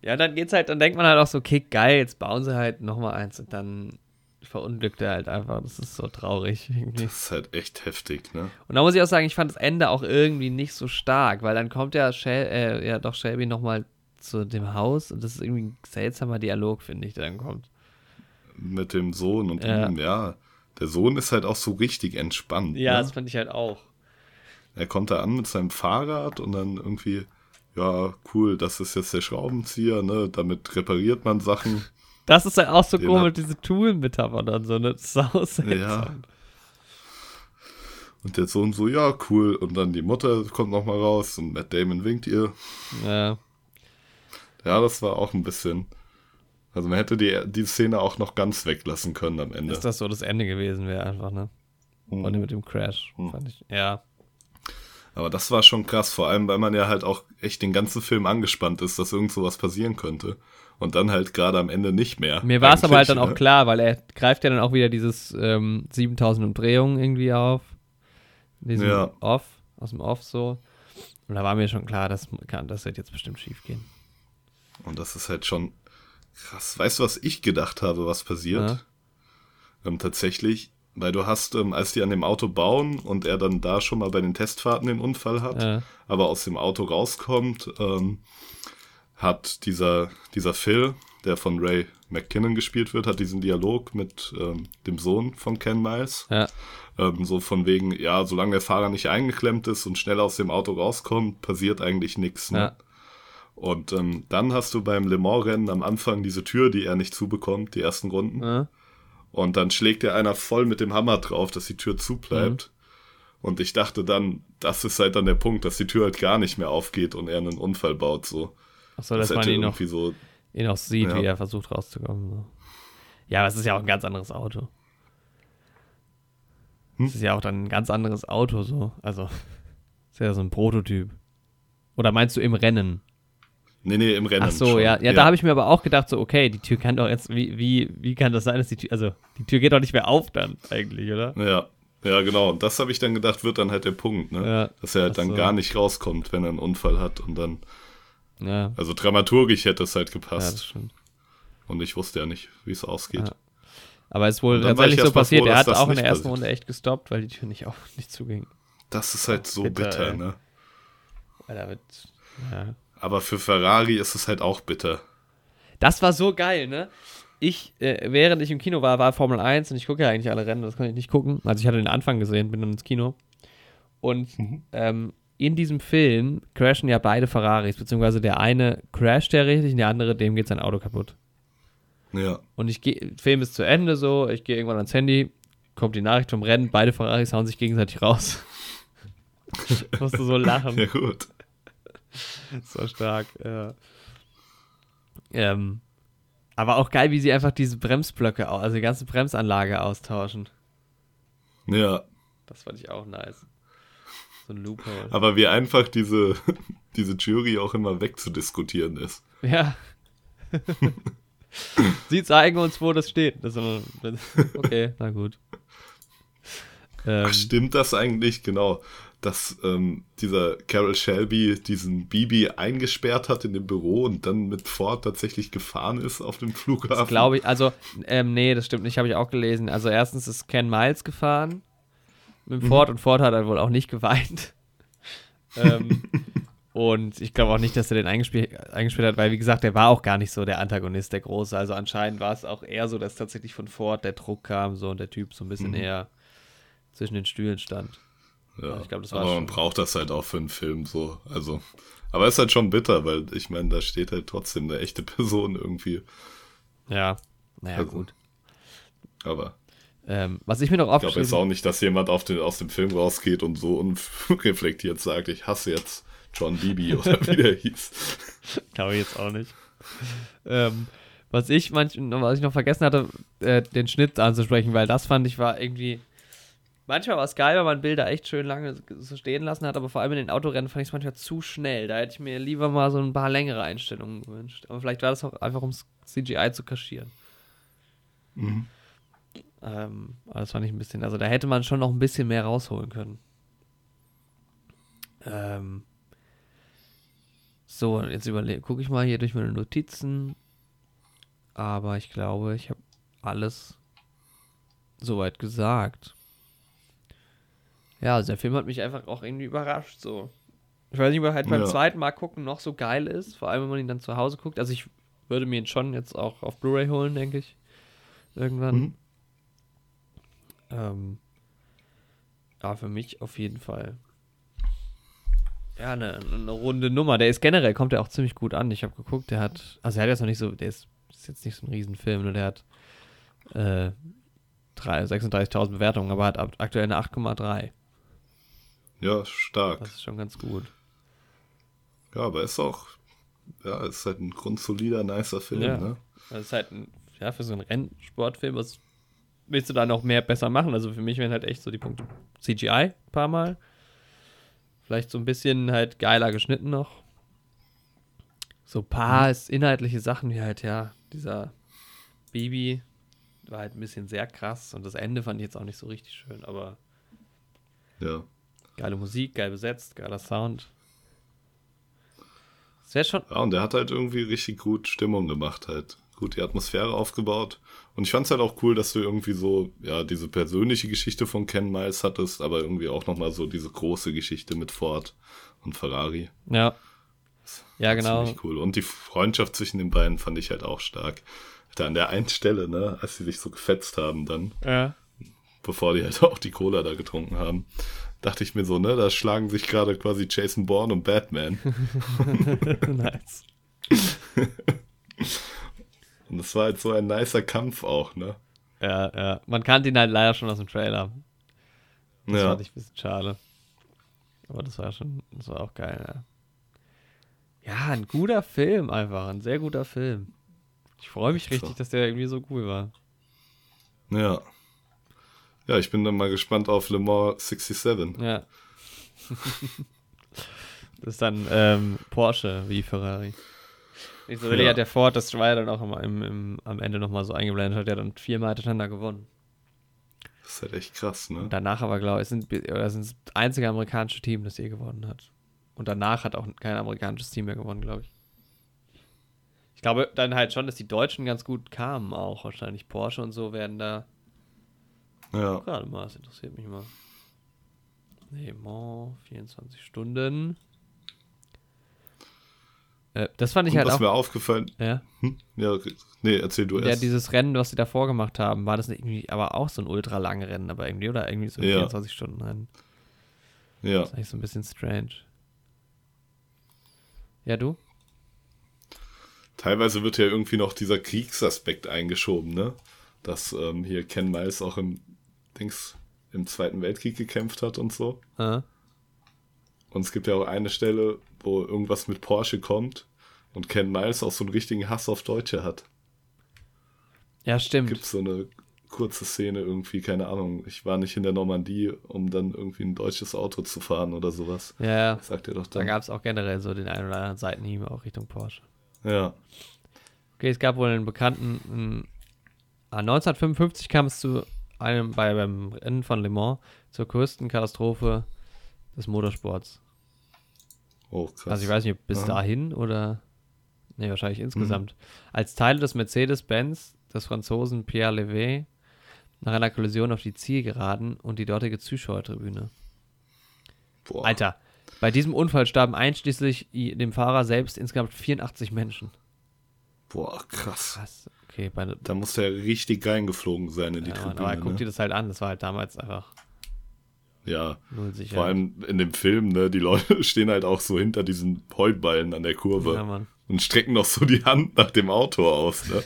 Ja, dann geht's halt, dann denkt man halt auch so, okay, geil, jetzt bauen sie halt nochmal eins und dann verunglückt er halt einfach. Das ist so traurig irgendwie. Das ist halt echt heftig, ne? Und da muss ich auch sagen, ich fand das Ende auch irgendwie nicht so stark, weil dann kommt ja, Shel äh, ja doch Shelby nochmal zu dem Haus und das ist irgendwie ein seltsamer Dialog, finde ich, der dann kommt. Mit dem Sohn und Ja. ihm, ja. Der Sohn ist halt auch so richtig entspannt. Ja, ne? das fand ich halt auch. Er kommt da an mit seinem Fahrrad und dann irgendwie, ja, cool, das ist jetzt der Schraubenzieher, ne? Damit repariert man Sachen. Das ist halt auch so Den komisch, hat- diese Tool-Metaphern dann so, ne? Sau seltsam. Und der Sohn so, ja, cool. Und dann die Mutter kommt nochmal raus und Matt Damon winkt ihr. Ja. Ja, das war auch ein bisschen. Also man hätte die, die Szene auch noch ganz weglassen können am Ende. Dass das so das Ende gewesen wäre, einfach, ne? Mhm. Und mit dem Crash, fand ich. Ja. Aber das war schon krass, vor allem, weil man ja halt auch echt den ganzen Film angespannt ist, dass irgend sowas passieren könnte. Und dann halt gerade am Ende nicht mehr. Mir war es aber halt dann auch ne? klar, weil er greift ja dann auch wieder dieses ähm, 7000 Umdrehungen irgendwie auf. Diesen Ja. Off, aus dem Off so. Und da war mir schon klar, das kann, das wird jetzt bestimmt schief gehen. Und das ist halt schon krass. Weißt du, was ich gedacht habe, was passiert? Ähm, tatsächlich, weil du hast, ähm, als die an dem Auto bauen und er dann da schon mal bei den Testfahrten den Unfall hat, Ja. aber aus dem Auto rauskommt, ähm, hat dieser, dieser Phil, der von Ray McKinnon gespielt wird, hat diesen Dialog mit ähm, dem Sohn von Ken Miles. Ja. Ähm, so von wegen, ja, solange der Fahrer nicht eingeklemmt ist und schnell aus dem Auto rauskommt, passiert eigentlich nichts. Ne? Ja. Und ähm, dann hast du beim Le Mans-Rennen am Anfang diese Tür, die er nicht zubekommt, die ersten Runden. Und dann schlägt er einer voll mit dem Hammer drauf, dass die Tür zubleibt. Mhm. Und ich dachte dann, das ist halt dann der Punkt, dass die Tür halt gar nicht mehr aufgeht und er einen Unfall baut. So. Achso, dass man hätte ihn noch, so. ihn auch sieht, Ja. wie er versucht rauszukommen. So. Ja, aber es ist ja auch ein ganz anderes Auto. Hm? Es ist ja auch dann ein ganz anderes Auto so. Also, ist ja so ein Prototyp. Oder meinst du im Rennen? Nee, nee, im Rennen. Ach so, schon. ja. ja. da habe ich mir aber auch gedacht, so, okay, die Tür kann doch jetzt, wie, wie, wie kann das sein, dass die Tür, also, die Tür geht doch nicht mehr auf dann, eigentlich, oder? Ja, ja, genau. Und das habe ich dann gedacht, wird dann halt der Punkt, ne? Ja. Dass er halt Ach dann so. gar nicht rauskommt, wenn er einen Unfall hat. Und dann, Ja, also dramaturgisch hätte es halt ja das gepasst. und ich wusste ja nicht, wie es ausgeht. Ja. Aber es ist wohl tatsächlich so passiert. froh, er hat auch in der ersten passiert. Runde echt gestoppt, weil die Tür nicht, auf, nicht zuging. Das ist halt so Bitter, bitter, ne? Weil da wird, ja. Aber für Ferrari ist es halt auch bitter. Das war so geil, ne? Ich, äh, während ich im Kino war, war Formel 1 und ich gucke ja eigentlich alle Rennen, das konnte ich nicht gucken. Also ich hatte den Anfang gesehen, bin dann ins Kino. Und ähm, in diesem Film crashen ja beide Ferraris, beziehungsweise der eine crasht ja richtig und der andere, dem geht sein Auto kaputt. Ja. Und ich gehe, Film ist zu Ende so, ich gehe irgendwann ans Handy, kommt die Nachricht vom Rennen, beide Ferraris hauen sich gegenseitig raus. Ich musste so lachen. Ja, gut. So stark, ja. Ähm, aber auch geil, wie sie einfach diese Bremsblöcke, also die ganze Bremsanlage austauschen. Ja. Das fand ich auch nice. So ein Loophole. Aber wie einfach diese, diese Jury auch immer wegzudiskutieren ist. Ja. Sie zeigen uns, wo das steht. Das immer, okay, na gut. Ähm, Ach, stimmt das eigentlich? Genau. Dass ähm, dieser Carol Shelby diesen Bibi eingesperrt hat in dem Büro und dann mit Ford tatsächlich gefahren ist auf dem Flughafen. Glaube ich, also, ähm, nee, das stimmt nicht, habe ich auch gelesen. Also, erstens ist Ken Miles gefahren mit dem Ford mhm. und Ford hat halt wohl auch nicht geweint. ähm, und ich glaube auch nicht, dass er den eingespielt, eingespielt hat, weil, wie gesagt, der war auch gar nicht so der Antagonist, der Große. Also anscheinend war es auch eher so, dass tatsächlich von Ford der Druck kam so und der Typ so ein bisschen mhm. eher zwischen den Stühlen stand. Ja, also ich glaube, das war aber man braucht das halt auch für einen Film so. Also, aber es ist halt schon bitter, weil ich meine, da steht halt trotzdem eine echte Person irgendwie. Ja, naja, also, gut. Aber ähm, was ich mir noch aufgeschrieben habe. Ich glaube jetzt auch nicht, dass jemand den, aus dem Film rausgeht und so unreflektiert sagt, ich hasse jetzt John Beebe oder wie der hieß. glaube ich jetzt auch nicht. Ähm, was ich manch, was ich noch vergessen hatte, äh, den Schnitt anzusprechen, weil das fand ich war irgendwie. Manchmal war es geil, weil man Bilder echt schön lange so stehen lassen hat, aber vor allem in den Autorennen fand ich es manchmal zu schnell. Da hätte ich mir lieber mal so ein paar längere Einstellungen gewünscht. Aber vielleicht war das auch einfach, um CGI zu kaschieren. Mhm. Ähm, aber das fand ich ein bisschen, also da hätte man schon noch ein bisschen mehr rausholen können. Ähm, so, jetzt gucke ich mal hier durch meine Notizen. Aber ich glaube, ich habe alles soweit gesagt. Ja, also der Film hat mich einfach auch irgendwie überrascht. So. Ich weiß nicht, ob er halt beim ja. zweiten Mal gucken noch so geil ist. Vor allem, wenn man ihn dann zu Hause guckt. Also ich würde mir ihn schon jetzt auch auf Blu-ray holen, denke ich. Irgendwann. Mhm. Ähm, ja, für mich auf jeden Fall. Ja, eine, eine runde Nummer. Der ist generell, kommt er auch ziemlich gut an. Ich habe geguckt, der hat, also er hat jetzt noch nicht so, der ist, ist jetzt nicht so ein Riesenfilm, nur der hat äh, 36.000 Bewertungen, aber hat aktuell eine 8,3. Ja, stark. Das ist schon ganz gut. Ja, aber ist auch, ja, ist halt ein grundsolider, nicer Film, ja. ne? Das ist halt ein, ja, für so einen Rennsportfilm, was willst du da noch mehr besser machen? Also für mich wären halt echt so die Punkte CGI ein paar Mal. Vielleicht so ein bisschen halt geiler geschnitten noch. So ein paar mhm. inhaltliche Sachen wie halt, ja, dieser Baby war halt ein bisschen sehr krass und das Ende fand ich jetzt auch nicht so richtig schön, aber ja. Geile Musik, geil besetzt, geiler Sound. Das wäre schon. Ja, und der hat halt irgendwie richtig gut Stimmung gemacht, halt gut die Atmosphäre aufgebaut. Und ich fand es halt auch cool, dass du irgendwie so, ja, diese persönliche Geschichte von Ken Miles hattest, aber irgendwie auch nochmal so diese große Geschichte mit Ford und Ferrari. Ja. Ja, genau. Ziemlich cool. Und die Freundschaft zwischen den beiden fand ich halt auch stark. Da an der einen Stelle, ne, als sie sich so gefetzt haben dann. Ja. Bevor die halt auch die Cola da getrunken haben dachte ich mir so, ne, da schlagen sich gerade quasi Jason Bourne und Batman. nice. Und das war halt so ein nicer Kampf auch, ne? Ja, ja. Man kannte ihn halt leider schon aus dem Trailer. Das ja. fand ich ein bisschen schade. Aber das war schon, das war auch geil, ja. Ja, ein guter Film einfach, ein sehr guter Film. Ich freue mich richtig, dass der irgendwie so cool war. Ja. Ja, ich bin dann mal gespannt auf Le Mans 67. Ja. das ist dann ähm, Porsche wie Ferrari. Ich so, ja. hat der Ford, das war ja dann auch immer im, im, am Ende nochmal so eingeblendet, hat ja dann viermal hintereinander gewonnen. Das ist halt echt krass, ne? Und danach aber, glaube ich, sind, oder sind das einzige amerikanische Team, das je gewonnen hat. Und danach hat auch kein amerikanisches Team mehr gewonnen, glaube ich. Ich glaube dann halt schon, dass die Deutschen ganz gut kamen auch. Wahrscheinlich Porsche und so werden da. Ja. Gerade mal, das interessiert mich mal. Nee, Mans, 24 Stunden. Äh, das fand ich Und halt was auch. mir aufgefallen. Ja. Hm? Ja, nee, erzähl du erst. Ja, dieses Rennen, was sie davor gemacht haben, war das irgendwie, aber auch so ein ultra langes Rennen, aber irgendwie, oder irgendwie so ein ja. 24 Stunden Rennen. Ja. Das ist eigentlich so ein bisschen strange. Ja, du? Teilweise wird ja irgendwie noch dieser Kriegsaspekt eingeschoben, ne? Dass ähm, hier Ken Miles auch im Dings im Zweiten Weltkrieg gekämpft hat und so. Ah. Und es gibt ja auch eine Stelle, wo irgendwas mit Porsche kommt und Ken Miles auch so einen richtigen Hass auf Deutsche hat. Ja, stimmt. Gibt so eine kurze Szene irgendwie, keine Ahnung. Ich war nicht in der Normandie, um dann irgendwie ein deutsches Auto zu fahren oder sowas. Ja, Sagt er doch da dann. gab es auch generell so den einen oder anderen Seitenhieb auch Richtung Porsche. Ja. Okay, es gab wohl einen bekannten. einen- ah, 1955 kam es zu einem bei beim Rennen von Le Mans zur größten Katastrophe des Motorsports. Oh, krass. Also ich weiß nicht, bis Aha. dahin oder nee, wahrscheinlich insgesamt. Als Teile des Mercedes-Benz des Franzosen Pierre Levé nach einer Kollision auf die Zielgeraden und die dortige Zuschauertribüne. Boah. Alter, bei diesem Unfall starben einschließlich dem Fahrer selbst insgesamt 84 Menschen. Boah, krass. Krass. Okay, bei, Da muss der richtig reingeflogen sein in die ja, Tribüne. aber guck dir ne? das halt an, das war halt damals einfach Ja, vor allem in dem Film, ne, die Leute stehen halt auch so hinter diesen Heuballen an der Kurve ja, und strecken noch so die Hand nach dem Auto aus, ne?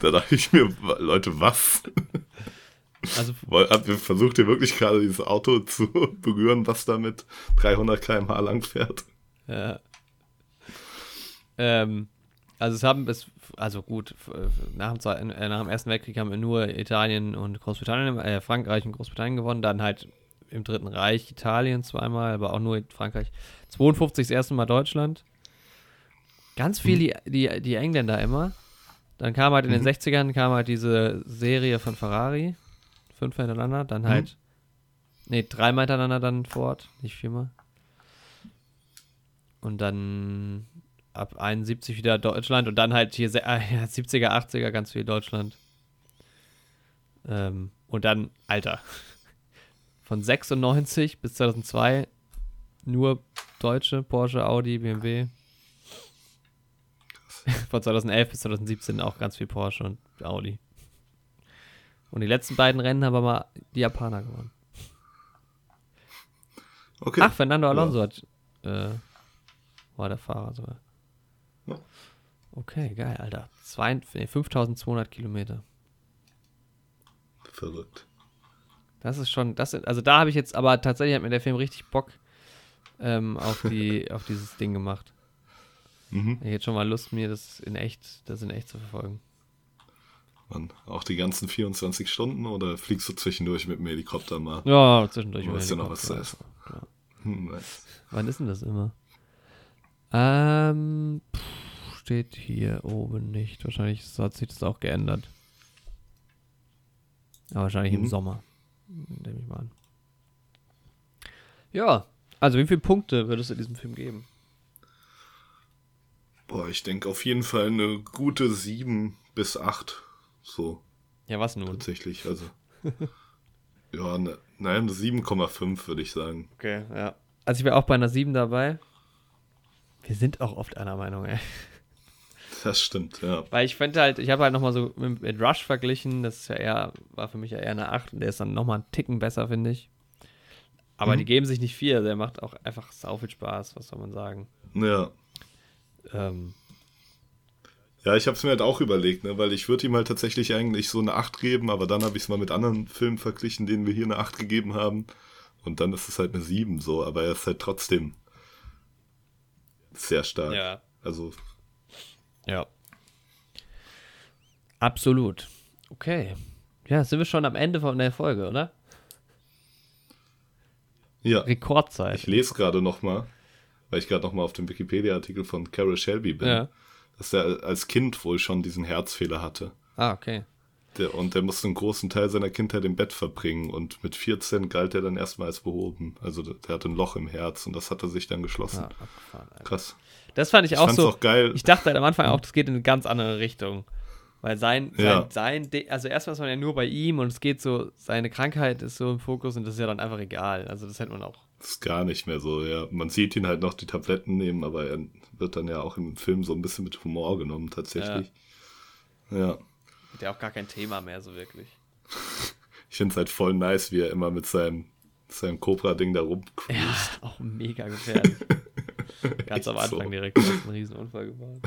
Da dachte ich mir, Leute, was? Also versucht, ihr wirklich gerade dieses Auto zu berühren, was da mit 300 km/h lang fährt? Ja. Ähm, also es haben bis, also gut, nach dem, Zweiten, äh, nach dem Ersten Weltkrieg haben wir nur Italien und Großbritannien, äh, Frankreich und Großbritannien gewonnen, dann halt im Dritten Reich Italien zweimal, aber auch nur Frankreich. 52 das erste Mal Deutschland. Ganz viel die, die, die Engländer immer. Dann kam halt in den 60ern kam halt diese Serie von Ferrari. Fünf hintereinander, dann halt, nee, dreimal hintereinander dann Ford, nicht viermal. Und dann ab 71 wieder Deutschland und dann halt hier se- äh, ja, 70er, 80er ganz viel Deutschland. Ähm, und dann, Alter, von 96 bis 2002 nur Deutsche, Porsche, Audi, BMW. Von 2011 bis 2017 auch ganz viel Porsche und Audi. Und die letzten beiden Rennen haben aber mal die Japaner gewonnen. Okay. Ach, Fernando Alonso hat, äh, war der Fahrer sogar. Ja. Okay, geil, Alter. Zwei, nee, 5200 Kilometer. Verrückt. Das ist schon, das, also da habe ich jetzt, aber tatsächlich hat mir der Film richtig Bock ähm, auf, die, auf dieses Ding gemacht. Mhm. Ich hätte schon mal Lust, mir das in echt, das in echt zu verfolgen. Mann, auch die ganzen 24 Stunden oder fliegst du zwischendurch mit dem Helikopter mal? Ja, zwischendurch. Du musst ja noch was zu Helikopter. Ja. Hm, nice. Wann ist denn das immer? Ähm, pff, steht hier oben nicht. Wahrscheinlich hat sich das auch geändert. Aber wahrscheinlich im Mhm. Sommer. Nehme ich mal an. Ja, also wie viele Punkte würdest du diesem Film geben? Boah, ich denke auf jeden Fall eine gute 7 bis 8. So, Ja, was nun? tatsächlich. Also. ja, ne, nein, eine 7,5 würde ich sagen. Okay, ja. Also ich wäre auch bei einer 7 dabei. Wir sind auch oft einer Meinung, ey. Das stimmt, ja. Weil ich finde halt, ich habe halt nochmal so mit, mit Rush verglichen, das ist ja eher, war für mich ja eher eine 8 und der ist dann nochmal einen Ticken besser, finde ich. Aber Mhm. die geben sich nicht viel, der macht auch einfach sau viel Spaß, was soll man sagen. Ja. Ähm, Ja, ich habe es mir halt auch überlegt, ne, weil ich würde ihm halt tatsächlich eigentlich so eine 8 geben, aber dann habe ich es mal mit anderen Filmen verglichen, denen wir hier eine 8 gegeben haben. Und dann ist es halt eine 7 so, aber er ist halt trotzdem sehr stark. ja. Also, Ja. Absolut. Okay. Ja, sind wir schon am Ende von der Folge, oder? ja. Rekordzeit. Ich lese gerade noch mal, weil ich gerade noch mal auf dem Wikipedia-Artikel von Carol Shelby bin, Ja. dass er als Kind wohl schon diesen Herzfehler hatte. Ah, okay. Der, und der musste einen großen Teil seiner Kindheit im Bett verbringen und mit 14 galt er dann erstmal als behoben. Also der, hatte ein Loch im Herz und das hat er sich dann geschlossen. Alter. Krass. Das fand ich, Ich auch so. auch geil. Ich dachte halt am Anfang auch, das geht in eine ganz andere Richtung. Weil sein, sein, Ja. sein, De- also erstmal ist man ja nur bei ihm und es geht so, seine Krankheit ist so im Fokus und das ist ja dann einfach egal. Also das hätte man auch. Das ist gar nicht mehr so, ja. Man sieht ihn halt noch die Tabletten nehmen, aber er wird dann ja auch im Film so ein bisschen mit Humor genommen, tatsächlich. Ja. Hat ja auch gar kein Thema mehr so wirklich. Ich finde es halt voll nice, wie er immer mit seinem, seinem Cobra-Ding da rumcruist. Ja, auch mega gefährlich. Ganz am Echt so. Anfang direkt hast du einen riesen Unfall gebaut.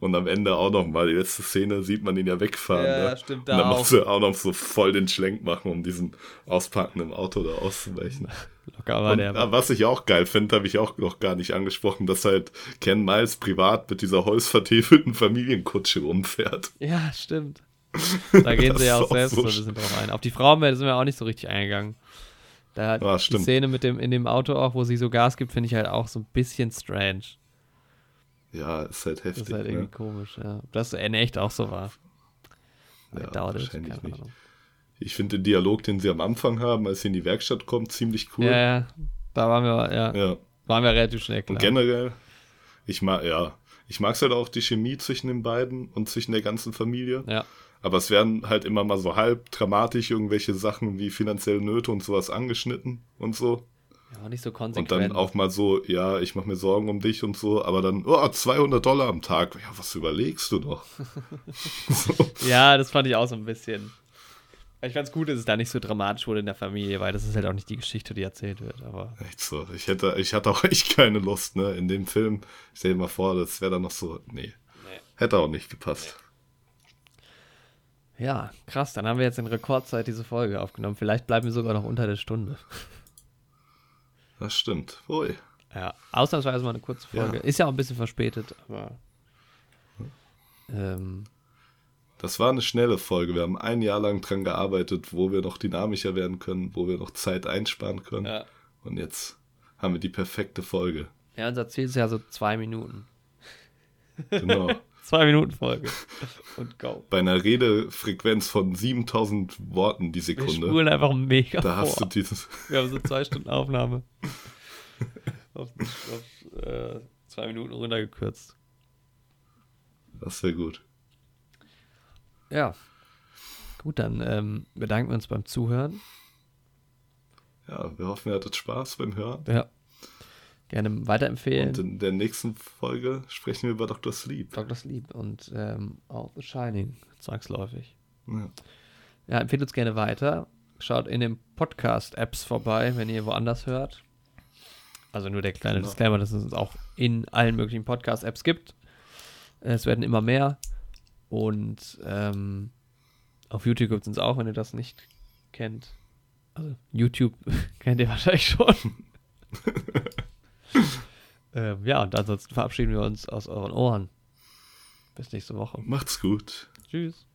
Und am Ende auch noch mal, die letzte Szene sieht man ihn ja wegfahren. Ja, ne? stimmt, Und da dann auch. musst du auch noch so voll den Schlenk machen, um diesen Auspacken im Auto da auszuweichen. Locker war Und, der. äh, was ich auch geil finde, habe ich auch noch gar nicht angesprochen, dass halt Ken Miles privat mit dieser holzvertäfelten Familienkutsche rumfährt. Ja, stimmt. Da gehen sie ja auch selbst so ein bisschen drauf ein. Auf die Frauenwelt sind wir auch nicht so richtig eingegangen. Da Ah, die. Szene mit dem in dem Auto auch, wo sie so Gas gibt, finde ich halt auch so ein bisschen strange. Ja, ist halt heftig. ist halt irgendwie ne? komisch, ja. Ob das in echt auch so war. Ja, dauert es, wahrscheinlich keine nicht. Ahnung. Ich finde den Dialog, den sie am Anfang haben, als sie in die Werkstatt kommt, ziemlich cool. Ja, ja. Da waren wir, ja, Ja. waren wir relativ schnell klar. Und generell, ich mag, ja, ich mag es halt auch die Chemie zwischen den beiden und zwischen der ganzen Familie. Ja, Aber es werden halt immer mal so halb dramatisch irgendwelche Sachen wie finanzielle Nöte und sowas angeschnitten und so. Ja, nicht so Und konsequent. dann auch mal so, ja, ich mache mir Sorgen um dich und so, aber dann, oh, 200 Dollar am Tag. Ja, was überlegst du doch? so. Ja, das fand ich auch so ein bisschen. Ich fand's gut, dass es da nicht so dramatisch wurde in der Familie, weil das ist halt auch nicht die Geschichte, die erzählt wird. Aber Echt so. Ich hätte, ich hatte auch echt keine Lust, ne? In dem Film, stell dir mal vor, das wäre dann noch so, nee. Hätte auch nicht gepasst. ja, krass, dann haben wir jetzt in Rekordzeit diese Folge aufgenommen. Vielleicht bleiben wir sogar noch unter der Stunde. Das stimmt. Ui. Ja, ausnahmsweise mal eine kurze Folge. Ja. Ist ja auch ein bisschen verspätet, aber. Ähm, Das war eine schnelle Folge. Wir haben ein Jahr lang dran gearbeitet, wo wir noch dynamischer werden können, wo wir noch Zeit einsparen können. ja. Und jetzt haben wir die perfekte Folge. ja, unser Ziel ist ja so zwei Minuten. Genau. Zwei Minuten Folge. Und go. Bei einer Redefrequenz von 7000 Worten die Wir Sekunde. spulen einfach mega Da hast du vor. dieses. Wir haben so zwei Stunden Aufnahme. auf auf äh, zwei Minuten runtergekürzt. Das wäre gut. Ja. Gut, dann ähm, bedanken wir uns beim Zuhören. Ja, wir hoffen, ihr hattet Spaß beim Hören. Ja. Gerne weiterempfehlen. Und in der nächsten Folge sprechen wir über Dr. Sleep. Dr. Sleep und ähm, auch The Shining, zwangsläufig. Ja. Ja, empfehlt uns gerne weiter. Schaut in den Podcast-Apps vorbei, wenn ihr woanders hört. Also nur der kleine Genau. Disclaimer, dass es uns auch in allen möglichen Podcast-Apps gibt. Es werden immer mehr. Und ähm, auf YouTube gibt es uns auch, wenn ihr das nicht kennt. Also YouTube kennt ihr wahrscheinlich schon. ähm, ja, und ansonsten verabschieden wir uns aus euren Ohren. Bis nächste Woche. Macht's gut. Tschüss.